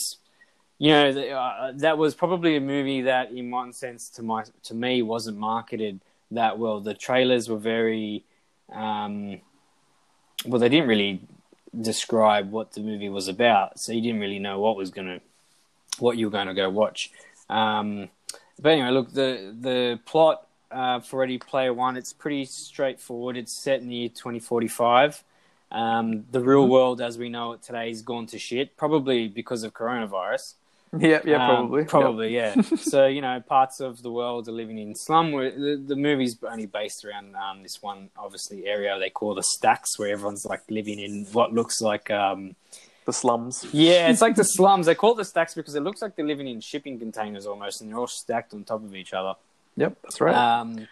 you know, the, uh, that was probably a movie that, in one sense, to my to me, wasn't marketed that well. The trailers were very, um, well, they didn't really describe what the movie was about, so you didn't really know what was gonna, what you were going to go watch. Um, but anyway, look, the the plot uh, for Ready Player One, it's pretty straightforward. It's set in the year 2045. Um, the real world, as we know it today, is gone to shit, probably because of coronavirus. yeah, yeah, Um, probably, probably, yeah. so you know, parts of the world are living in slum. Where the, the movie's only based around um, this one, obviously, area they call the stacks, where everyone's like living in what looks like. Um, the slums. yeah, it's like the slums. They call it the stacks because it looks like they're living in shipping containers almost, and they're all stacked on top of each other. Yep, that's right. Um,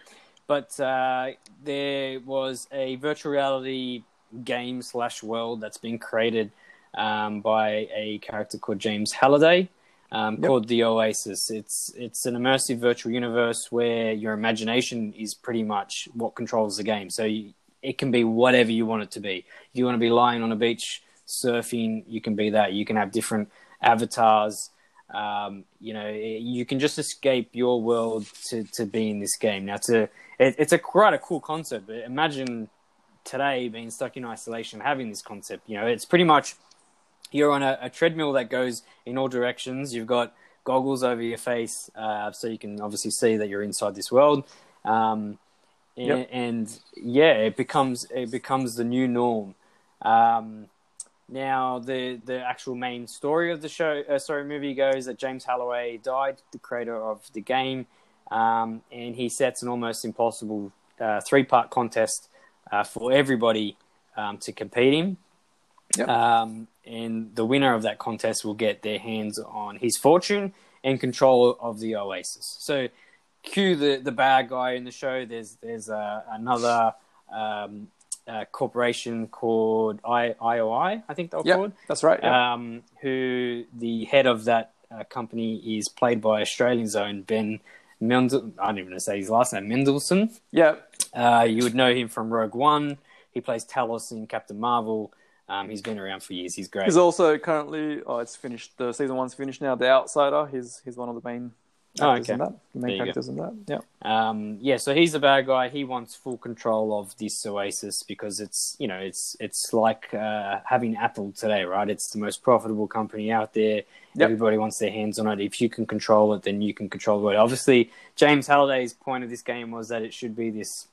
but uh, there was a virtual reality game slash world that's been created um, by a character called James Halliday, um, Yep. called the Oasis. It's it's an immersive virtual universe where your imagination is pretty much what controls the game. So you, it can be whatever you want it to be. If you want to be lying on a beach surfing, you can be that. You can have different avatars. Um, you know, you can just escape your world to, to be in this game. Now, to it, it's a quite a cool concept. But imagine today being stuck in isolation, having this concept. You know, it's pretty much you're on a, a treadmill that goes in all directions. You've got goggles over your face, uh, so you can obviously see that you're inside this world. Um, and, Yep. and yeah, it becomes it becomes the new norm. Um, now, the the actual main story of the show, uh, sorry, movie goes that James Holloway died, the creator of the game, um, and he sets an almost impossible uh, three part contest uh, for everybody um, to compete in. Yep. Um, and the winner of that contest will get their hands on his fortune and control of the Oasis. So, cue the, the bad guy in the show. There's there's uh, another um, uh, corporation called I, IOI, I think they're Yep. called That's right. Yeah. um, who the head of that uh, company is played by Australian's own Ben Mendel. I don't even know to say his last name, Mendelsohn. yeah. Uh, you would know him from Rogue One. He plays Talos in Captain Marvel. Um, he's been around for years. He's great. He's also currently. Oh, it's finished. The season one's finished now. The Outsider. He's he's one of the main Oh, okay. that. The main characters in that. Yeah. Um, yeah, so he's the bad guy. He wants full control of this Oasis because it's you know it's it's like uh, having Apple today, right? It's the most profitable company out there. Yep. Everybody wants their hands on it. If you can control it, then you can control it. Obviously, James Halliday's point of this game was that it should be this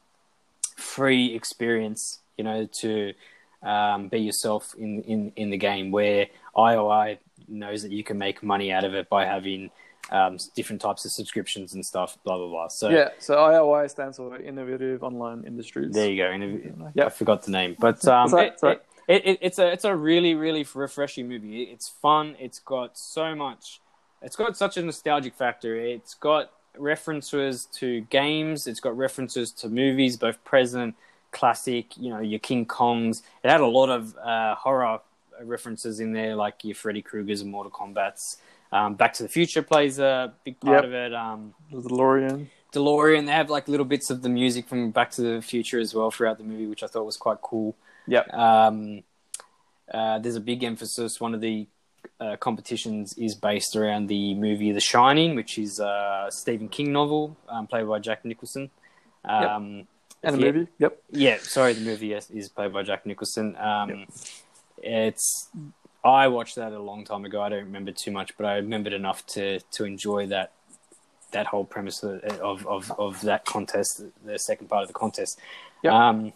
free experience, you know, to um, be yourself in, in, in the game where IOI knows that you can make money out of it by having um, different types of subscriptions and stuff, blah, blah, blah. So Yeah. So IOI stands for Innovative Online Industries. there you go. Interview- I forgot the name, but um, it, it, it, it's a it's a really really refreshing movie. It's fun. It's got so much. It's got such a nostalgic factor. It's got references to games. It's got references to movies, both present, classic. You know, your King Kongs. It had a lot of uh, horror references in there, like your Freddy Krueger's and Mortal Kombat's. Um, Back to the Future plays a big part Yep. of it. Um, The DeLorean. DeLorean. They have like little bits of the music from Back to the Future as well throughout the movie, which I thought was quite cool. Yep. Um, uh, there's a big emphasis. One of the uh, competitions is based around the movie The Shining, which is a Stephen King novel um, played by Jack Nicholson. Um, And a yeah. movie. Yep. Yeah, sorry, the movie yes, is played by Jack Nicholson. Um, It's I watched that a long time ago. I don't remember too much, but I remembered enough to to enjoy that that whole premise of of, of, that contest, the second part of the contest. Yep. Um,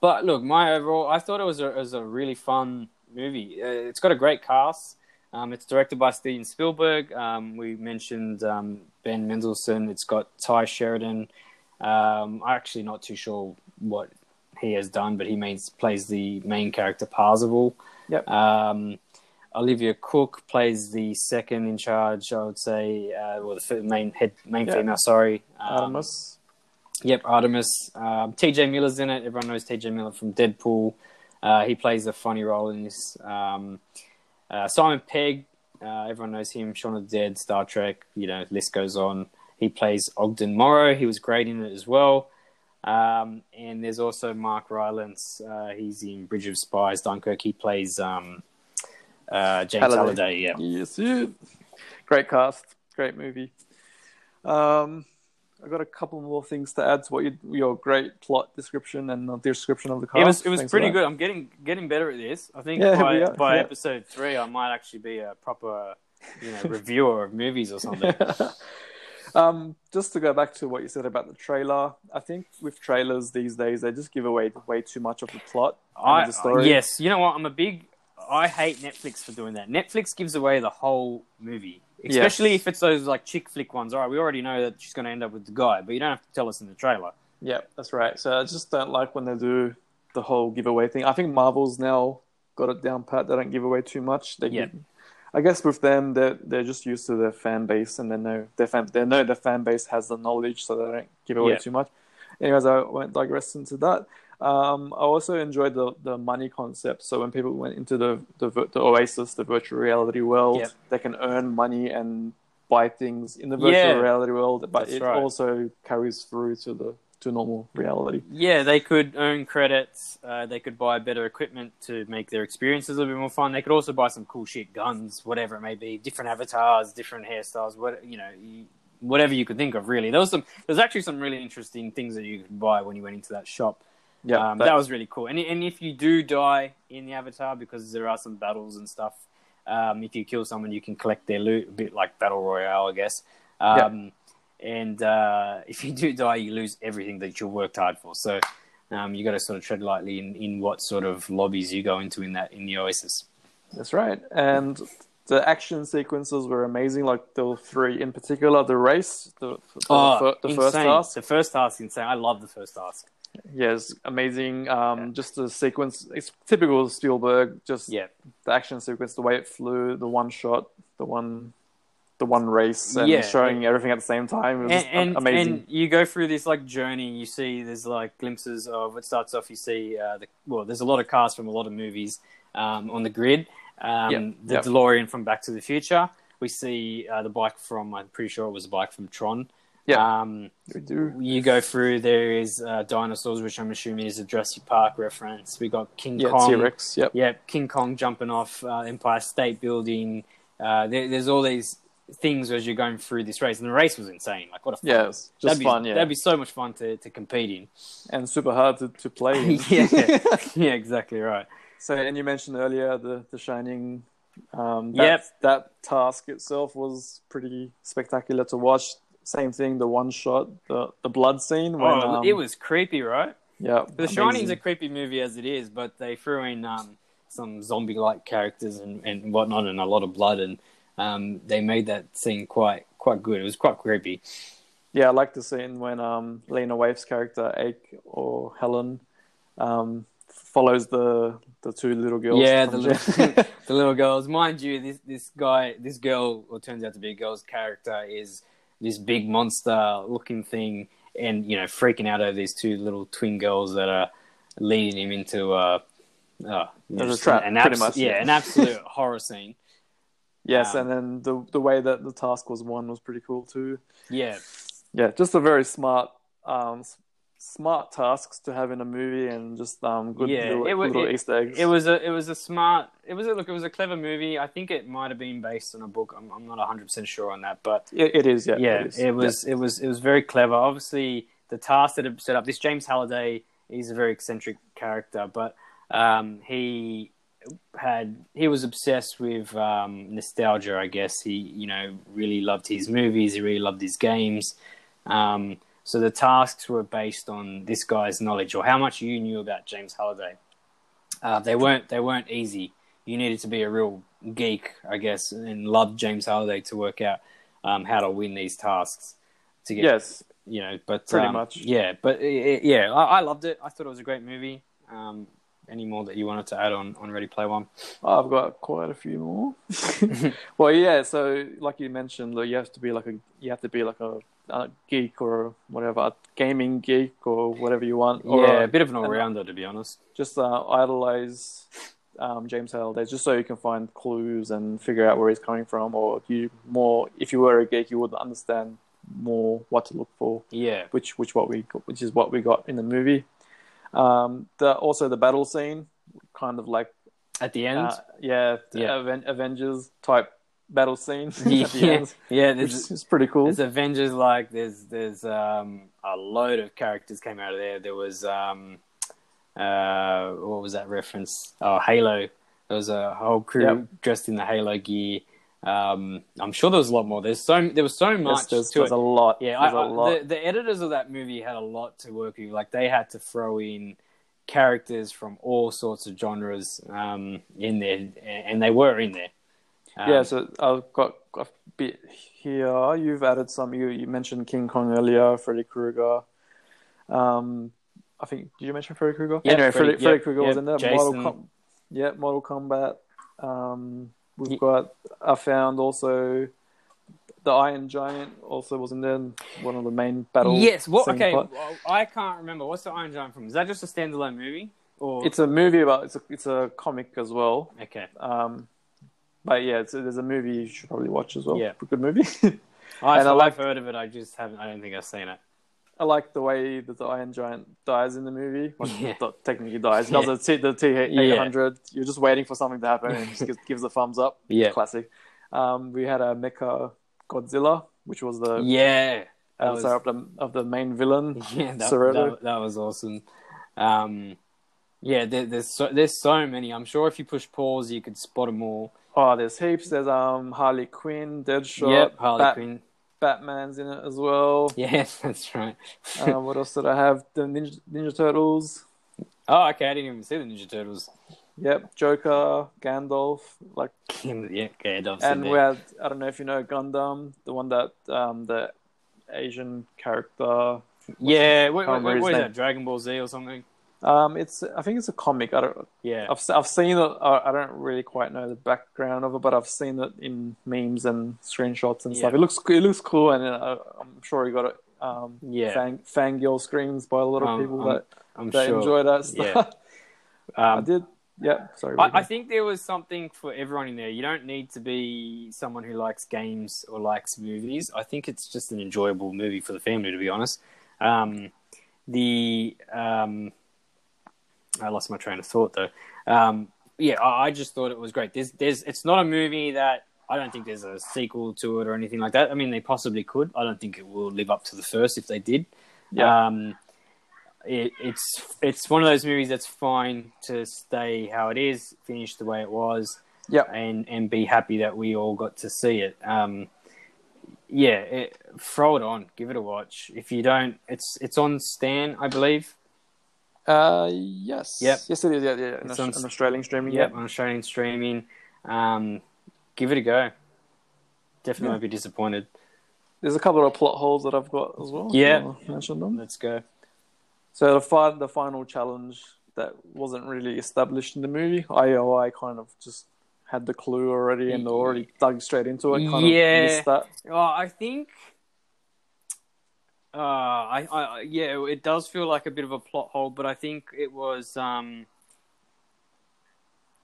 but look, my overall, I thought it was a, it was a really fun movie. Uh, it's got a great cast. Um, it's directed by Steven Spielberg. Um, we mentioned um, Ben Mendelsohn. It's got Tye Sheridan. Um, I'm actually not too sure what he has done, but he mains, plays the main character Parzival. Yep. Um, Olivia Cooke plays the second in charge. I would say, uh, well, the main head, main Yeah. female. Sorry, um, Artemis. Yep, Artemis. Um, TJ Miller's in it. Everyone knows TJ Miller from Deadpool. Uh, he plays a funny role in this. Um, uh, Simon Pegg. Uh, everyone knows him. Shaun of the Dead, Star Trek. You know, list goes on. He plays Ogden Morrow. He was great in it as well. Um, and there's also Mark Rylance. Uh, he's in Bridge of Spies, Dunkirk. He plays um, uh, James Halliday. Halliday. Yeah. Yes, yeah. Great cast. Great movie. Um, I got a couple more things to add to what you, your great plot description and the description of the cast. It was it was pretty that. good. I'm getting getting better at this. I think Yeah, by, by yeah. episode three, I might actually be a proper you know reviewer of movies or something. um, just to go back to what you said about the trailer, I think with trailers these days they just give away way too much of the plot and I the story. yes, you know what? I'm a big. I hate Netflix for doing that. Netflix gives away the whole movie, especially Yes. if it's those like chick flick ones. All right, we already know that she's going to end up with the guy, but you don't have to tell us in the trailer. Yeah, that's right. So I just don't like when they do the whole giveaway thing. I think Marvel's now got it down pat. They don't give away too much. They Yeah. give, I guess with them, they're they're just used to their fan base, and they know their fan they know their fan base has the knowledge, so they don't give away Yeah. too much. Anyways, I won't digress into that. Um, I also enjoyed the, the money concept. So when people went into the the, the Oasis, the virtual reality world, they can earn money and buy things in the virtual Yeah. reality world, but That's it right. also carries through to the to normal reality. Yeah, they could earn credits. Uh, they could buy better equipment to make their experiences a little bit more fun. They could also buy some cool shit, guns, whatever it may be, different avatars, different hairstyles, what you know, whatever you could think of. Really, there was some. There's actually some really interesting things that you could buy when you went into that shop. Yeah, um, that, was really cool. And and if you do die in the avatar, because there are some battles and stuff, um, if you kill someone, you can collect their loot, a bit like battle royale, I guess. Um, And uh, if you do die, you lose everything that you worked hard for. So um, you got to sort of tread lightly in, in what sort of lobbies you go into in that in the Oasis. That's right. And the action sequences were amazing. Like the three in particular, the race, the, the, fir- the first task. The first task, insane. I love the first task. Yes, amazing. Um, Just the sequence, it's typical Spielberg. Just Yeah, the action sequence, the way it flew, the one shot, the one, the one race, and Yeah. showing everything at the same time. It was and, and, amazing. and you go through this like journey. You see there's like glimpses of it starts off. You see uh, the well, there's a lot of cars from a lot of movies um, on the grid. Um, Yep, The yep. DeLorean from Back to the Future. We see uh, the bike from. I'm pretty sure it was a bike from Tron. Yeah. Um, we do. you go through. There is uh, dinosaurs, which I'm assuming is a Jurassic Park reference. We got King Yeah, Kong. T Rex. Yep. Yeah, King Kong jumping off uh, Empire State Building. Uh, there, there's all these things as you're going through this race, and the race was insane. Like what a fun Yeah, just that'd be, fun. Yeah, that'd be so much fun to, to compete in. and super hard to, to play. in. yeah, yeah, exactly right. So, and you mentioned earlier the the Shining. Um, that, Yep. that task itself was pretty spectacular to watch. Same thing, the one shot, the the blood scene. When, oh, um, it was creepy, right? yeah. The Shining's a creepy movie as it is, but they threw in um, some zombie-like characters and, and whatnot, and a lot of blood, and um, they made that scene quite quite good. It was quite creepy. Yeah, I like the scene when um, Lena Waithe's character, Ake or Helen, um, follows the the two little girls. Yeah, the little, the little girls. Mind you, this this guy, this girl, or turns out to be a girl's character, is this big monster-looking thing, and you know, freaking out over these two little twin girls that are leading him into uh, uh, a trap, an pretty abs- much, yeah, yeah. an absolute horror scene. Yes, Um, and then the the way that the task was won was pretty cool too. Yeah, Yeah, just a very smart um, smart tasks to have in a movie and just um good Yeah, little, it wa- little it- Easter eggs. It was a it was a smart it was a look it was a clever movie. I think it might have been based on a book. I'm I'm not 100 percent sure on that, but It, it is, yeah. yeah, it, is. it was it was it was very clever. Obviously, the task that it set up. This James Halliday, he's a very eccentric character, but um, he had he was obsessed with um, nostalgia. I guess he you know really loved his movies. He really loved his games. Um, so the tasks were based on this guy's knowledge or how much you knew about James Halliday. Uh, they weren't they weren't easy. You needed to be a real geek, I guess, and love James Halliday to work out um, how to win these tasks. To get, Yes. you know, but Pretty um, much. yeah. But it, it- yeah, I, I loved it. I thought it was a great movie. Um, any more that you wanted to add on on Ready Play One? I've got quite a few more. well, yeah. So, like you mentioned, you have to be like a you have to be like a, a geek or whatever, a gaming geek or whatever you want. Yeah, uh, a bit of an all rounder to be honest. just uh, idolize um, James Halliday just so you can find clues and figure out where he's coming from, or you more if you were a geek, you would understand more what to look for, Yeah, which which what we which is what we got in the movie. Um, the also the battle scene, kind of like at the end. uh, yeah, Yeah. Aven- Avengers type battle scene at the yeah, end, yeah. is pretty cool. there's Avengers like there's there's um a load of characters came out of there. There was um uh what was that reference? Oh, Halo. There was a whole crew Yep. dressed in the Halo gear. Um, I'm sure there was a lot more. There's so there was so much There's, there's, to there's it. a lot. Yeah, there's I, a I, lot. the the editors of that movie had a lot to work with. Like they had to throw in characters from all sorts of genres um, in there, and they were in there. Um, yeah, so I've got a bit here. You've added some. You you mentioned King Kong earlier, Freddy Krueger. Um, I think did you mention Freddy Krueger? Yeah, anyway, Freddy- Freddy, Freddy yep, Krueger was in there. Jason. Mortal Com- yeah, Mortal Kombat. Um, we've got. I found also the Iron Giant also wasn't in. One of the main battles. yes. What? Okay, part. I can't remember. What's the Iron Giant from? Is that just a standalone movie? Or It's a movie about. It's a it's a comic as well. okay. Um, but yeah, it's, there's a movie you should probably watch as well. Yeah. good movie. I've, And I I've heard of it. I just haven't. I don't think I've seen it. I like the way that the Iron Giant dies in the movie. Well, Yeah. technically dies. He Yeah. does the T the T eight hundred. You're just waiting for something to happen, and just gives, gives the thumbs up. Yeah. classic. Um, we had a Mecha Godzilla, which was the Yeah. Avatar was, of the of the main villain. yeah, that, that, that was awesome. Um, yeah, there, there's so, there's so many. I'm sure if you push pause, you could spot them all. Oh, there's heaps. There's um Harley Quinn, Deadshot, yep, Harley Bat- Quinn. Batman's in it as well. Yeah, that's right. um, what else did I have? The Ninja, Ninja Turtles. oh, okay. I didn't even see the Ninja Turtles. Yep, Joker, Gandalf, like yeah, okay, And we had I don't know if you know Gundam, the one that um the Asian character. Yeah, what, what, what is that? Dragon Ball Z or something? Um, it's I think it's a comic. I don't. Yeah. I've I've seen it. I I don't really quite know the background of it, but I've seen it in memes and screenshots and stuff. It looks it looks cool, and uh, I'm sure you got it. Um, Yeah. fang fangirl screams by a lot of Um, people um, that I'm that sure. enjoy that stuff. I Um, did. Yeah, sorry. I, I think there was something for everyone in there. You don't need to be someone who likes games or likes movies. I think it's just an enjoyable movie for the family, to be honest. Um, the um, I lost my train of thought though. Um, yeah, I, I just thought it was great. There's, there's, it's not a movie that I don't think there's a sequel to it or anything like that. I mean, they possibly could. I don't think it will live up to the first if they did. Yeah. Um, it, it's it's one of those movies that's fine to stay how it is, finish the way it was, Yep. and and be happy that we all got to see it. Um, yeah, it, throw it on, give it a watch. If you don't, it's it's on Stan, I believe. Uh, yes. Yep. Yes, it is. Yeah, yeah. It's Aus- on- Australian streaming. Yep, Yep. on Australian streaming. Um, give it a go. Definitely Yeah. won't be disappointed. There's a couple of plot holes that I've got as well. Yeah. Mention them. Let's go. So the fi- the final challenge that wasn't really established in the movie, IOI kind of just had the clue already and already dug straight into it. Kind Yeah. of missed that. Oh, I think. Uh, I, I, yeah, it does feel like a bit of a plot hole, but I think it was um,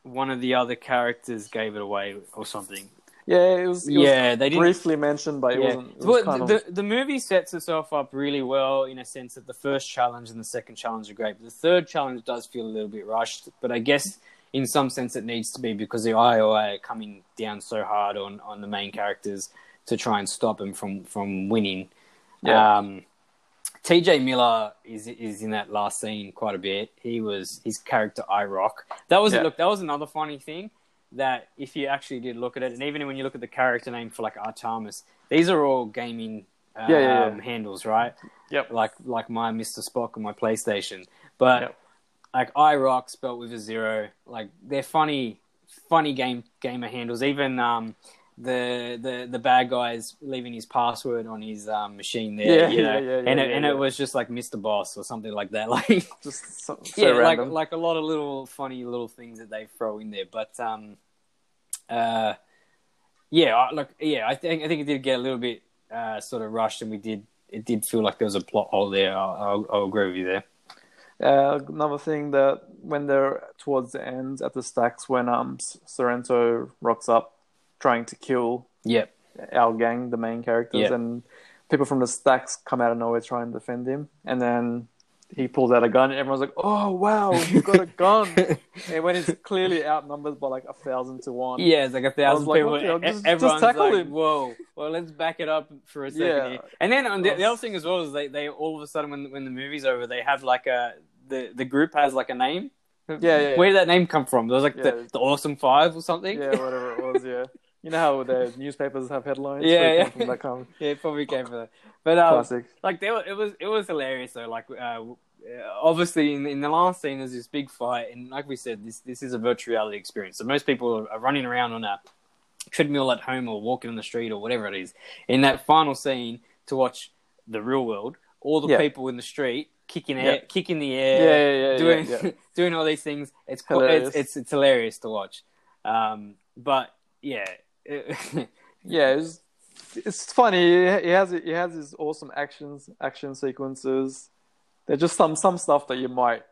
one of the other characters gave it away or something. Yeah, it was. It yeah, was they didn't. briefly mentioned, but it yeah. wasn't. It was Well, the, of, the movie sets itself up really well in a sense that the first challenge and the second challenge are great. But the third challenge does feel a little bit rushed. But I guess in some sense it needs to be because the IOI are coming down so hard on, on the main characters to try and stop them from, from winning. Yeah. Um, TJ Miller is is in that last scene quite a bit. He was his character I Rock. That was Yeah. look. That was another funny thing that if you actually did look at it, and even when you look at the character name for like Artemis, these are all gaming um, Yeah, yeah, yeah. handles, right? Yep. Like like my Mr. Spock and my PlayStation, but Yep. like IROC spelled with a zero. Like they're funny, funny game gamer handles. Even um, the the the bad guys leaving his password on his um, machine there, Yeah, you know, yeah, yeah, and it, and it was just like Mr. Boss or something like that. Like just so, so yeah, like random. like a lot of little funny little things that they throw in there. But um, uh, yeah, I- like yeah, I think I think it did get a little bit uh, sort of rushed, and we did it did feel like there was a plot hole there. I'll, I'll, I'll agree with you there. Uh, another thing that when they're towards the end at the stacks, when um Sorrento rocks up, trying to kill Yep. our gang, the main characters, Yeah. and people from the stacks come out of nowhere try and defend him, and then he pulls out a gun, and everyone's like, "Oh wow, you got a gun!" and when it's clearly outnumbered by like a thousand to one. Yeah, it's like a thousand people. what the hell? e- Just- just Everyone's tackle like, him. "Whoa!" Well, let's back it up for a second Yeah. here. And then the, the Oh. other thing as well is they, they all of a sudden when when the movie's over, they have like a the the group has like a name. Yeah, yeah, Where did that name come from? There was like Yeah. the, the Awesome Five or something. yeah, whatever it was. Yeah, you know how the newspapers have headlines. Yeah, yeah. From that kind Yeah, it probably came from that. But um, classic. like they were, it was it was hilarious though. Like uh, obviously in, in the last scene there's this big fight, and like we said, this this is a virtual reality experience. So most people are, are running around on a treadmill at home or walking on the street or whatever it is. In that final scene to watch the real world, all the Yeah. people in the street kicking Yeah. air, kicking the air, yeah, yeah, doing doing all these things. It's. Hilarious. It's, it's it's hilarious to watch. Um, but yeah. Yeah, it's, it's funny. He has he has his awesome actions, action sequences. There's just some some stuff that you might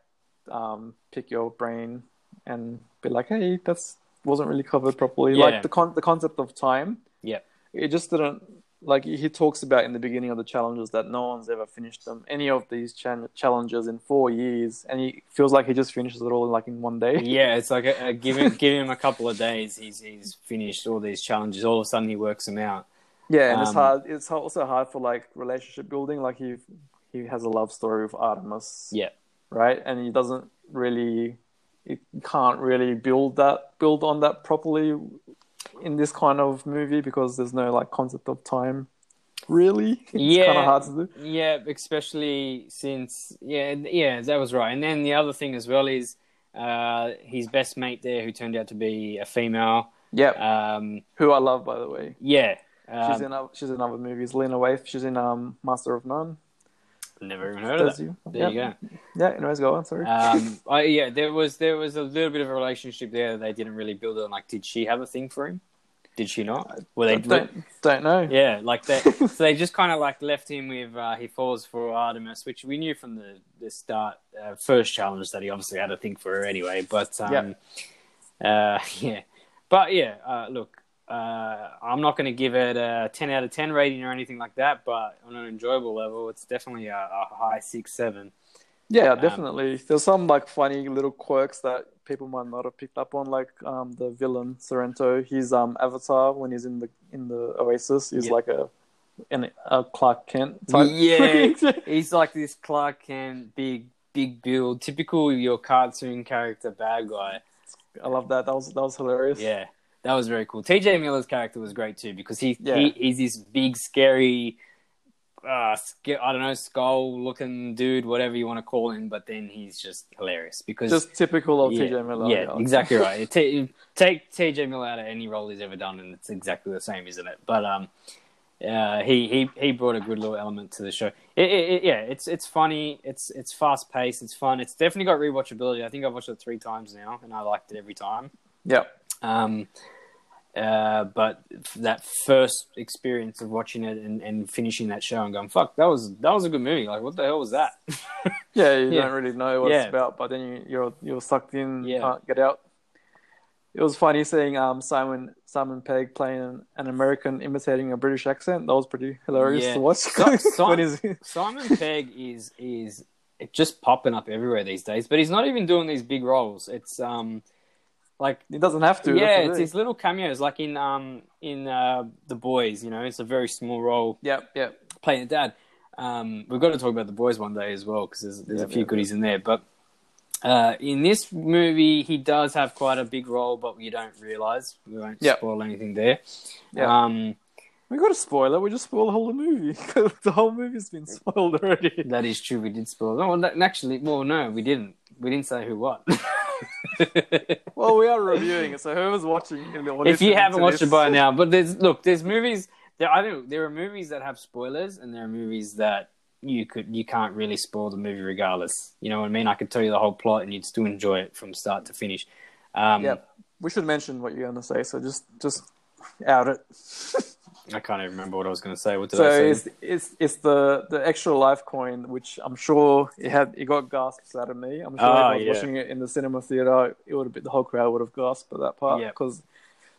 um, pick your brain and be like, "Hey, that's wasn't really covered properly." Yeah. Like the con- the concept of time. Yeah. it just didn't. Like he talks about in the beginning of the challenges that no one's ever finished them, any of these chan- challenges in four years, and he feels like he just finishes it all in like in one day. Yeah, it's like a, a, give him give him a couple of days. He's he's finished all these challenges. All of a sudden, he works them out. Yeah, and it's Um, hard. It's also hard for like relationship building. Like he he has a love story with Artemis. Yeah. Right, and he doesn't really, he can't really build that build on that properly in this kind of movie because there's no like concept of time. Really, it's Yeah. kind of hard to do. Yeah, especially since yeah yeah that was right. And then the other thing as well is uh, his best mate there, who turned out to be a female. Yeah, Um, who I love by the way. yeah, She's um, in other, she's in other movies. Lena Waithe. She's in um Master of None. Never even heard of Does that. you? There yeah. you go. Yeah. Anyways, go on. Sorry. Um, I, yeah, there was there was a little bit of a relationship there that they didn't really build on. Like, did she have a thing for him? Did she not? Well, they? don't don't know. Yeah, like that. so they just kind of like left him with uh, he falls for Artemis, which we knew from the the start, uh, first challenge that he obviously had a thing for her anyway. But um, uh, yeah, but yeah, uh, look, uh, I'm not going to give it a 10 out of 10 rating or anything like that, but on an enjoyable level, it's definitely a, a high six seven. Yeah, Um, definitely. There's some like funny little quirks that people might not have picked up on, like um, the villain Sorrento. His um, avatar when he's in the in the Oasis is Yeah. like a an, a Clark Kent type. Yeah. He's like this Clark Kent, big big build, typical your cartoon character bad guy. I love that. That was that was hilarious. Yeah, that was very cool. TJ Miller's character was great too because he, Yeah. he he's this big, scary, uh, sca- I don't know, skull looking dude, whatever you want to call him. But then he's just hilarious because Just typical of yeah, TJ Miller. Yeah, exactly right. T- take TJ Miller out of any role he's ever done, and it's exactly the same, isn't it? But um, uh, he he he brought a good little element to the show. It, it, it, yeah, it's it's funny. It's it's fast paced. It's fun. It's definitely got rewatchability. I think I've watched it three times now, and I liked it every time. Yeah. Um, uh, but that first experience of watching it and, and finishing that show and going, "Fuck, that was that was a good movie." Like, what the hell was that? Yeah, you Yeah. don't really know what Yeah. it's about, but then you, you're you're sucked in, Yeah. can't get out. it was funny seeing um Simon Simon Pegg playing an, an American imitating a British accent. That was pretty hilarious Yeah. to watch. Si- Si- Simon Pegg is is just popping up everywhere these days, but he's not even doing these big roles. It's um like he doesn't have to. yeah, it's the these little cameos like in um in uh, the boys. You know, it's a very small role Yep, yep. playing a dad. Um, we've got to talk about the boys one day as well because there's there's Yeah, a few yeah, goodies in there. But uh, in this movie, he does have quite a big role, but you don't realize. We won't spoil anything there. Yeah. Um, We got a spoiler. We just spoiled the whole movie. the whole movie's been spoiled already. that is true. We did spoil. No, well, actually, well, no, we didn't. We didn't say who what. Well, we are reviewing it, so whoever's watching in the if you haven't watched this- it by now, but there's look, there's movies. There, I think there are movies that have spoilers, and there are movies that you could you can't really spoil the movie regardless. You know what I mean? I could tell you the whole plot, and you'd still enjoy it from start to finish. Um, Yeah, we should mention what you're going to say. So just just out it. I can't even remember what I was going to say. What did So I say? it's, it's it's the the extra life coin, which I'm sure it had it got gasps out of me. I'm sure Oh, if I was yeah. watching it in the cinema theater, it would have been the whole crowd would have gasped at that part because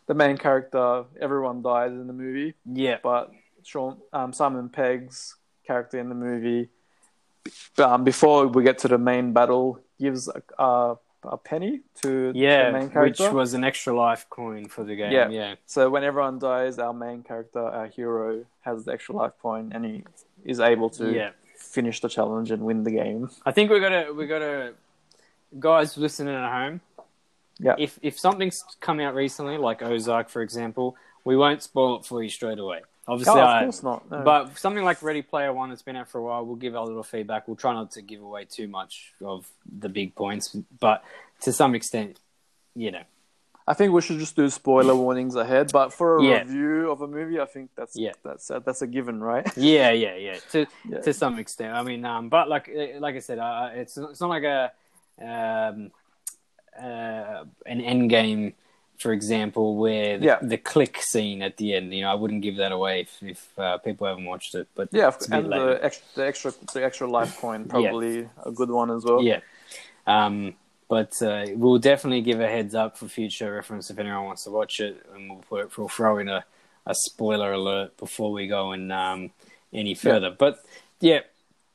the main character, everyone dies in the movie, yeah, but Sean um, Simon Pegg's character in the movie, um, before we get to the main battle, gives a, a, a penny to yeah, the main which was an extra life coin for the game. Yeah. Yeah, So when everyone dies, our main character, our hero, has the extra life point, and he is able to yeah. finish the challenge and win the game. I think we gotta we gotta guys listening at home. Yeah. If if something's come out recently, like Ozark, for example, we won't spoil it for you straight away. Obviously, Oh, I, of course not. No. but something like Ready Player One that's been out for a while, we'll give our little feedback. We'll try not to give away too much of the big points, but to some extent, you know, I think we should just do spoiler warnings ahead. But for a Yeah. review of a movie, I think that's Yeah. that's a, that's a given, right? yeah, yeah, yeah. To Yeah. to some extent, I mean, um, but like like I said, uh, it's it's not like a um, uh, an end game, for example, where the, Yeah. the click scene at the end. You know, I wouldn't give that away if, if uh, people haven't watched it. But Yeah, and the extra, the extra the extra life coin probably a good one as well. Yeah. Um, but uh, we'll definitely give a heads up for future reference if anyone wants to watch it, and we'll put we'll throw in a, a spoiler alert before we go and um, any further. But yeah,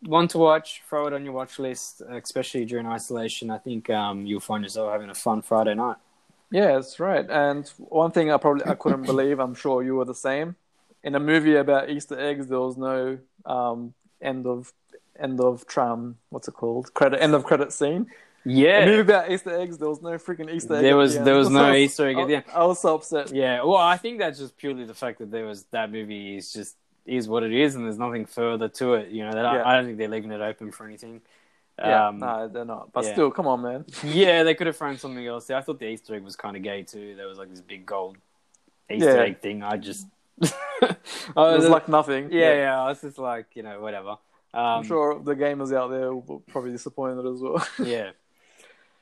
one to watch. Throw it on your watch list, especially during isolation. I think um, you'll find yourself having a fun Friday night. Yeah, that's right. And one thing I probably I couldn't believe, I'm sure you were the same. In a movie about Easter eggs, there was no um, end of end of tram. What's it called? Credit end of credit scene. A movie Yeah, about Easter eggs, there was no freaking Easter egg. There was- the there was no Easter egg I- end. I was so upset. yeah. Well, I think that's just purely the fact that there was that movie is just is what it is, and there's nothing further to it. You know, that Yeah. I, I don't think they're leaving it open for anything. Yeah, Um, no, they're not. But yeah. still, come on, man. Yeah, they could have thrown something else. I thought the Easter egg was kind of gay too. There was like this big gold Easter Yeah. egg thing. I just, It I was was like nothing. yeah, yeah, I was just like, you know, whatever. Um, I'm sure the gamers out there will probably disappointed as well. Yeah,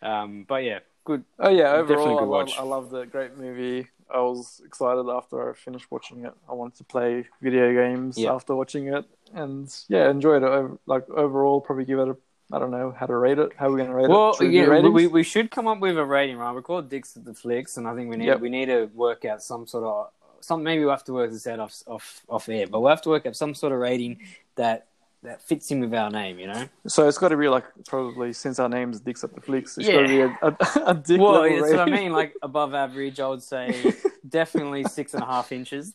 um, but yeah, good. oh yeah, overall, I, good love, watch. I loved it. Great movie. I was excited after I finished watching it. I wanted to play video games Yeah. after watching it, and yeah, enjoyed it. Like overall, probably give it a. I don't know how to rate it. How are we going to rate Well, it? Should we yeah, we, we should come up with a rating, right? We call called Dicks at the Flicks, and I think we need Yep. we need to work out some sort of some. Maybe we'll have to work this out off off off air, but we'll have to work out some sort of rating that that fits in with our name. You know. So it's got to be like probably since our name's Dicks at the Flicks, it's Yeah. got to be a, a, a dick Well, that's what I mean. Like above average, I would say definitely six and a half inches.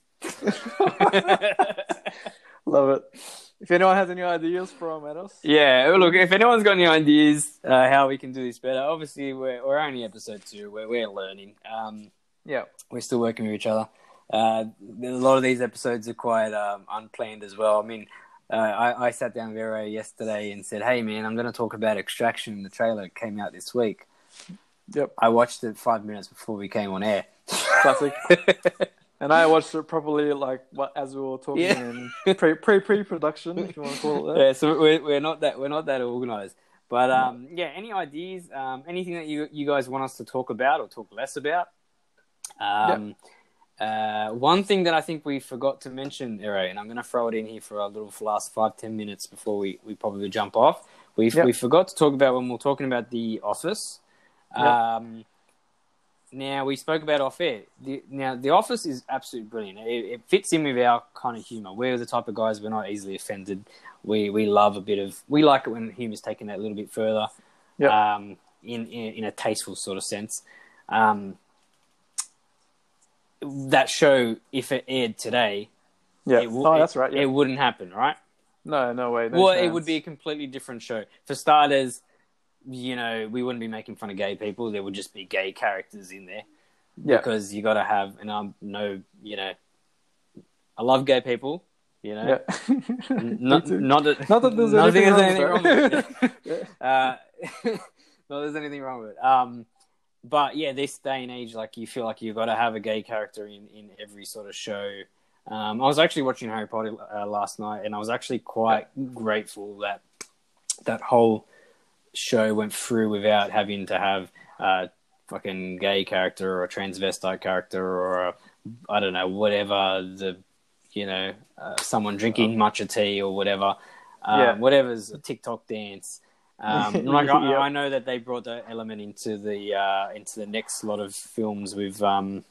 Love it. If anyone has any ideas, at us. yeah, look, if anyone's got any ideas uh, how we can do this better, obviously we're, we're only episode two. We're, we're learning. Um, Yeah. we're still working with each other. Uh, a lot of these episodes are quite um, unplanned as well. I mean, uh, I, I sat down with Vero yesterday and said, "Hey, man, I'm going to talk about Extraction." The trailer came out this week. Yep. I watched it five minutes before we came on air. Classic. And I watched it probably like what as we were talking Yeah. in pre pre pre production, if you want to call it that. yeah, so we're, we're not that we're not that organized. But um, yeah, any ideas? Um, anything that you you guys want us to talk about or talk less about? Um, uh, one thing that I think we forgot to mention, Ero, and I'm going to throw it in here for a little last five ten minutes before we, we probably jump off. We Yep. we forgot to talk about when we are talking about the Office. Yep. Um, Now we spoke about off air. The, now the Office is absolutely brilliant. It, it fits in with our kind of humor. We're the type of guys we're not easily offended. We we love a bit of. We like it when humor's taken that a little bit further. Yep. Um, in, in in a tasteful sort of sense. Um, that show, if it aired today, Yeah. it, w- oh, that's right. It, Yeah. it wouldn't happen, right? no, no way. No well, it would be a completely different show. For starters, you know, we wouldn't be making fun of gay people. There would just be gay characters in there Yeah. because you got to have. And I'm no, you know, I love gay people. You know, Yeah. Not, not that Not that there's anything, anything with wrong with it. uh, not there's anything wrong with it. Um, but yeah, this day and age, like you feel like you've got to have a gay character in, in every sort of show. Um, I was actually watching Harry Potter uh, last night, and I was actually quite grateful that that whole show went through without having to have a fucking gay character or a transvestite character or a, I don't know whatever the you know uh, someone drinking matcha tea or whatever um, Yeah. whatever's a TikTok dance. Um, like I, Yeah. I know that they brought that element into the uh, into the next lot of films with um,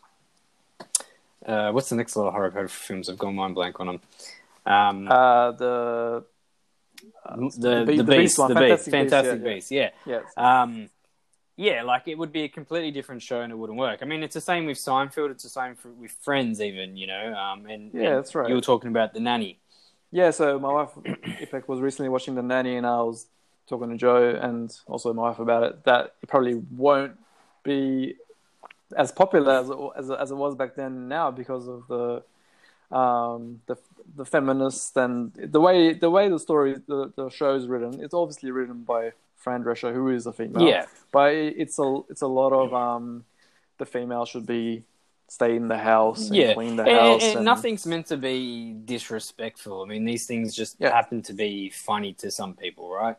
uh, what's the next lot of horror films? I've gone mind blank on them. Um, Uh, the the, the, the beast, Beast one, the beast, Fantastic Beasts, fantastic yeah, yeah. beast, yeah. yes. Um, yeah, like it would be a completely different show and it wouldn't work. I mean, it's the same with Seinfeld. It's the same for, with Friends, even you know. Um, and Yeah, and that's right. You were talking about the nanny. Yeah, so my wife, Ipek, was recently watching The Nanny, and I was talking to Joe and also my wife about it. That it probably won't be as popular as it, as, as it was back then now because of the um, the the feminists and the way the way the story the, the show is written. It's obviously written by Fran Drescher, who is a female. Yeah. but it's a it's a lot of um, the female should be stay in the house and yeah, clean the and, house. and and- nothing's meant to be disrespectful. I mean, these things just Yeah. happen to be funny to some people, right?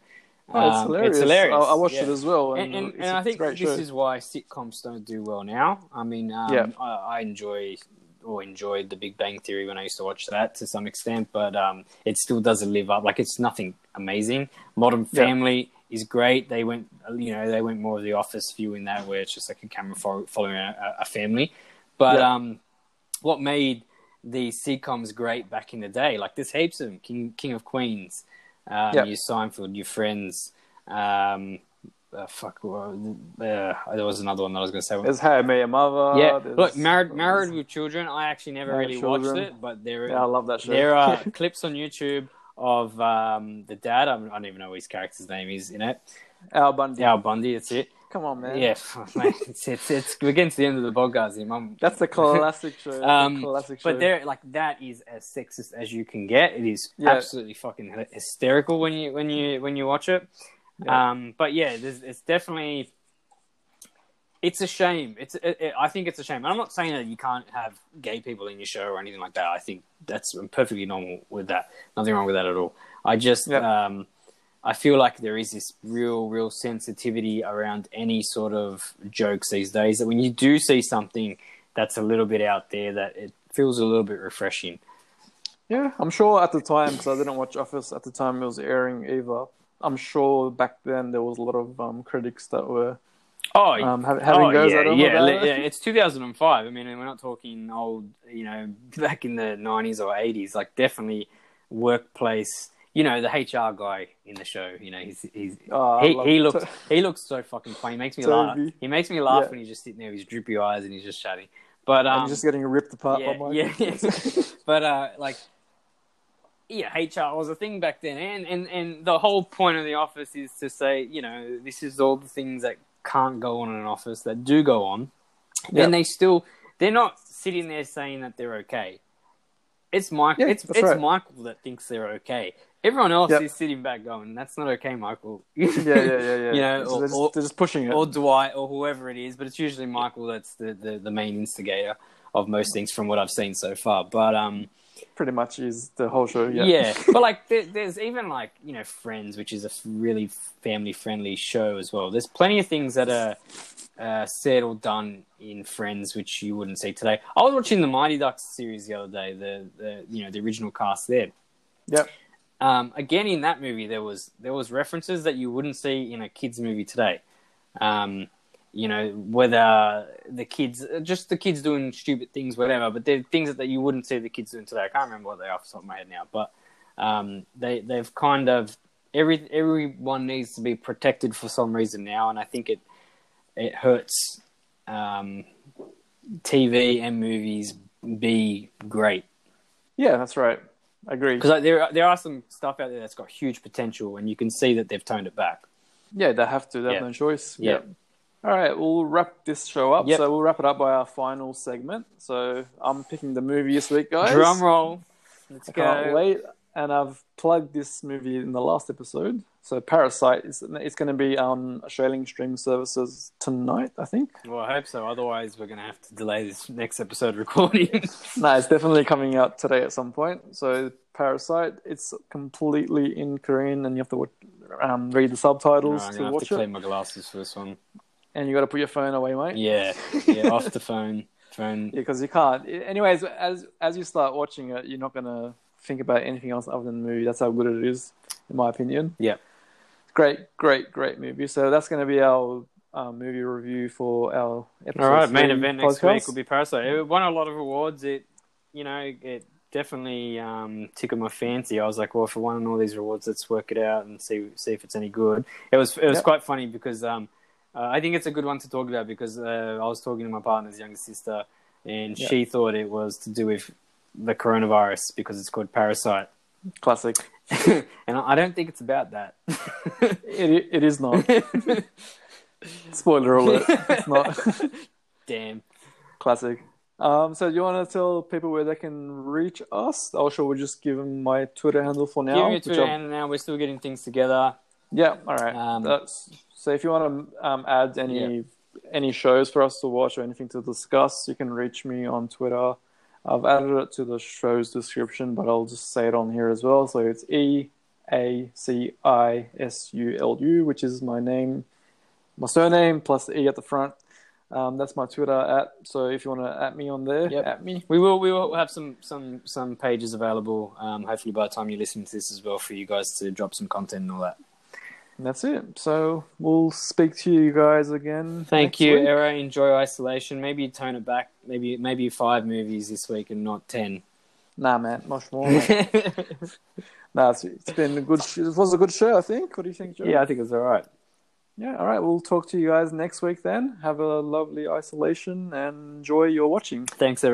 Oh, it's Um, hilarious. It's hilarious. I, I watched yeah. it as well, and, and, and, and I think this show. is why sitcoms don't do well now. I mean, um, Yeah. I, I enjoy or enjoyed The Big Bang Theory when I used to watch that to some extent, but um, it still doesn't live up. Like it's nothing amazing. Modern Yeah. Family is great. They went, you know, they went more of the Office view in that, where it's just like a camera fo- following a, a family. But Yeah. um, what made the sitcoms great back in the day? Like there's heaps of them. King King of Queens, um, Yeah. your Seinfeld, your Friends. Um, uh, fuck, uh, there was another one that I was going to say. There's How I Met Your Mother. yeah, there's- look, married, married with children. I actually never really Children. watched it, but there, Yeah, I love that show. there are clips on YouTube of um, the dad. I don't even know what his character's name is in it. Al Bundy. Al Bundy. That's it. Come on, man. Yeah, mate, it's, it's it's we're getting to the end of the podcast. here, Mum. That's the classic show. Um, classic show. But there, like that is as sexist as you can get. It is Yeah. absolutely fucking hysterical when you when you when you watch it. Yeah. Um, but yeah, there's, it's definitely it's a shame. It's it, it- I think it's a shame. And I'm not saying that you can't have gay people in your show or anything like that. I think that's perfectly normal with that. Nothing wrong with that at all. I just Yeah. um, I feel like there is this real, real sensitivity around any sort of jokes these days. That when you do see something that's a little bit out there, that it feels a little bit refreshing. yeah, I'm sure at the time because I didn't watch Office at the time it was airing either. I'm sure back then there was a lot of um, critics that were Oh, um, having oh, goes yeah, at them yeah, about yeah. It's 2005. I mean, we're not talking old, you know, back in the 90s or 80s. Like, definitely workplace. You know, the HR guy in the show. You know, he's he's Oh, he, he looks he looks so fucking funny. He makes me laugh. He makes me laugh Yeah. when he's just sitting there with his droopy eyes and he's just chatting. But I'm um, just getting ripped apart yeah, by my yeah, yeah. but uh, like, yeah, HR was a thing back then, and, and and the whole point of the office is to say, you know, this is all the things that can't go on in an office that do go on, and they still they're not sitting there saying that they're okay. It's Michael. Yeah, it's it's right. Michael that thinks they're okay. Everyone else Yep. is sitting back going, "That's not okay, Michael." yeah, yeah, yeah, yeah. You know, So or- they're, just, they're just pushing it. or Dwight or whoever it is, but it's usually Michael that's the, the, the main instigator of most things from what I've seen so far. But um, Pretty much is the whole show. Yeah, yeah, but like there, there's even like you know Friends, which is a really family friendly show as well. There's plenty of things that are uh, said or done in Friends which you wouldn't see today. I was watching the Mighty Ducks series the other day, the the you know the original cast there. Yep. Um, again, in that movie, there was there was references that you wouldn't see in a kids movie today. Um, you know, whether the kids, just the kids doing stupid things, whatever. But they're things that you wouldn't see the kids doing today. I can't remember what they are off the top of my head now, but um, they they've kind of every everyone needs to be protected for some reason now, and I think it it hurts um, TV and movies be great Yeah, that's right. I agree. because like, there there are some stuff out there that's got huge potential, and you can see that they've toned it back. Yeah, they have to. They have Yeah. no choice. Yeah. All right, we'll wrap this show up. Yep. So we'll wrap it up by our final segment. So I'm picking the movie this week, guys. Drum roll. Let's I can't wait. And I've plugged this movie in the last episode. So Parasite is it's going to be on Australian streaming services tonight, I think. Well, I hope so. Otherwise, we're going to have to delay this next episode recording. no, it's definitely coming out today at some point. So Parasite, it's completely in Korean, and you have to watch, um, read the subtitles I'm to have watch to it. clean my glasses for this one. And you got to put your phone away, mate. Yeah, yeah, off the phone. Phone. Yeah, because you can't. Anyways, as as you start watching it, you're not gonna think about anything else other than the movie. That's how good it is, in my opinion. Yeah. Great, great, great movie. So that's gonna be our um, movie review for our episode. All right, main event next week will be Parasite. It won a lot of awards. It, you know, it definitely um, tickled my fancy. I was like, well, if it won all these awards, let's work it out and see see if it's any good. It was it was Yep. quite funny because um, uh, I think it's a good one to talk about because uh, I was talking to my partner's younger sister and Yep. she thought it was to do with the coronavirus because it's called Parasite. classic. and I don't think it's about that. It it is not. Spoiler alert. It's not Damn. classic. Um, so do you want to tell people where they can reach us, or shall we just give them my Twitter handle for now? Give me which Twitter handle now. We're still getting things together. Yeah, all right. Um, That's, so if you want to um, add any any shows for us to watch or anything to discuss, you can reach me on Twitter. I've added it to the show's description, but I'll just say it on here as well. So it's E A C I S U L U, which is my name, my surname plus the E at the front. Um, that's my Twitter at. So if you want to at me on there, Yep. at me. We will we will have some some some pages available. Um, hopefully by the time you listen to this as well, for you guys to drop some content and all that. And that's it. So we'll speak to you guys again. Thank you, week. Era. Enjoy isolation. Maybe tone it back. Maybe maybe five movies this week and not ten. Nah, man, much more. Nah, it's, it's been a good. sh- It was a good show, I think. What do you think, Joe? yeah, I think it's all right. Yeah. All right. We'll talk to you guys next week then. Have a lovely isolation and enjoy your watching. Thanks, everyone.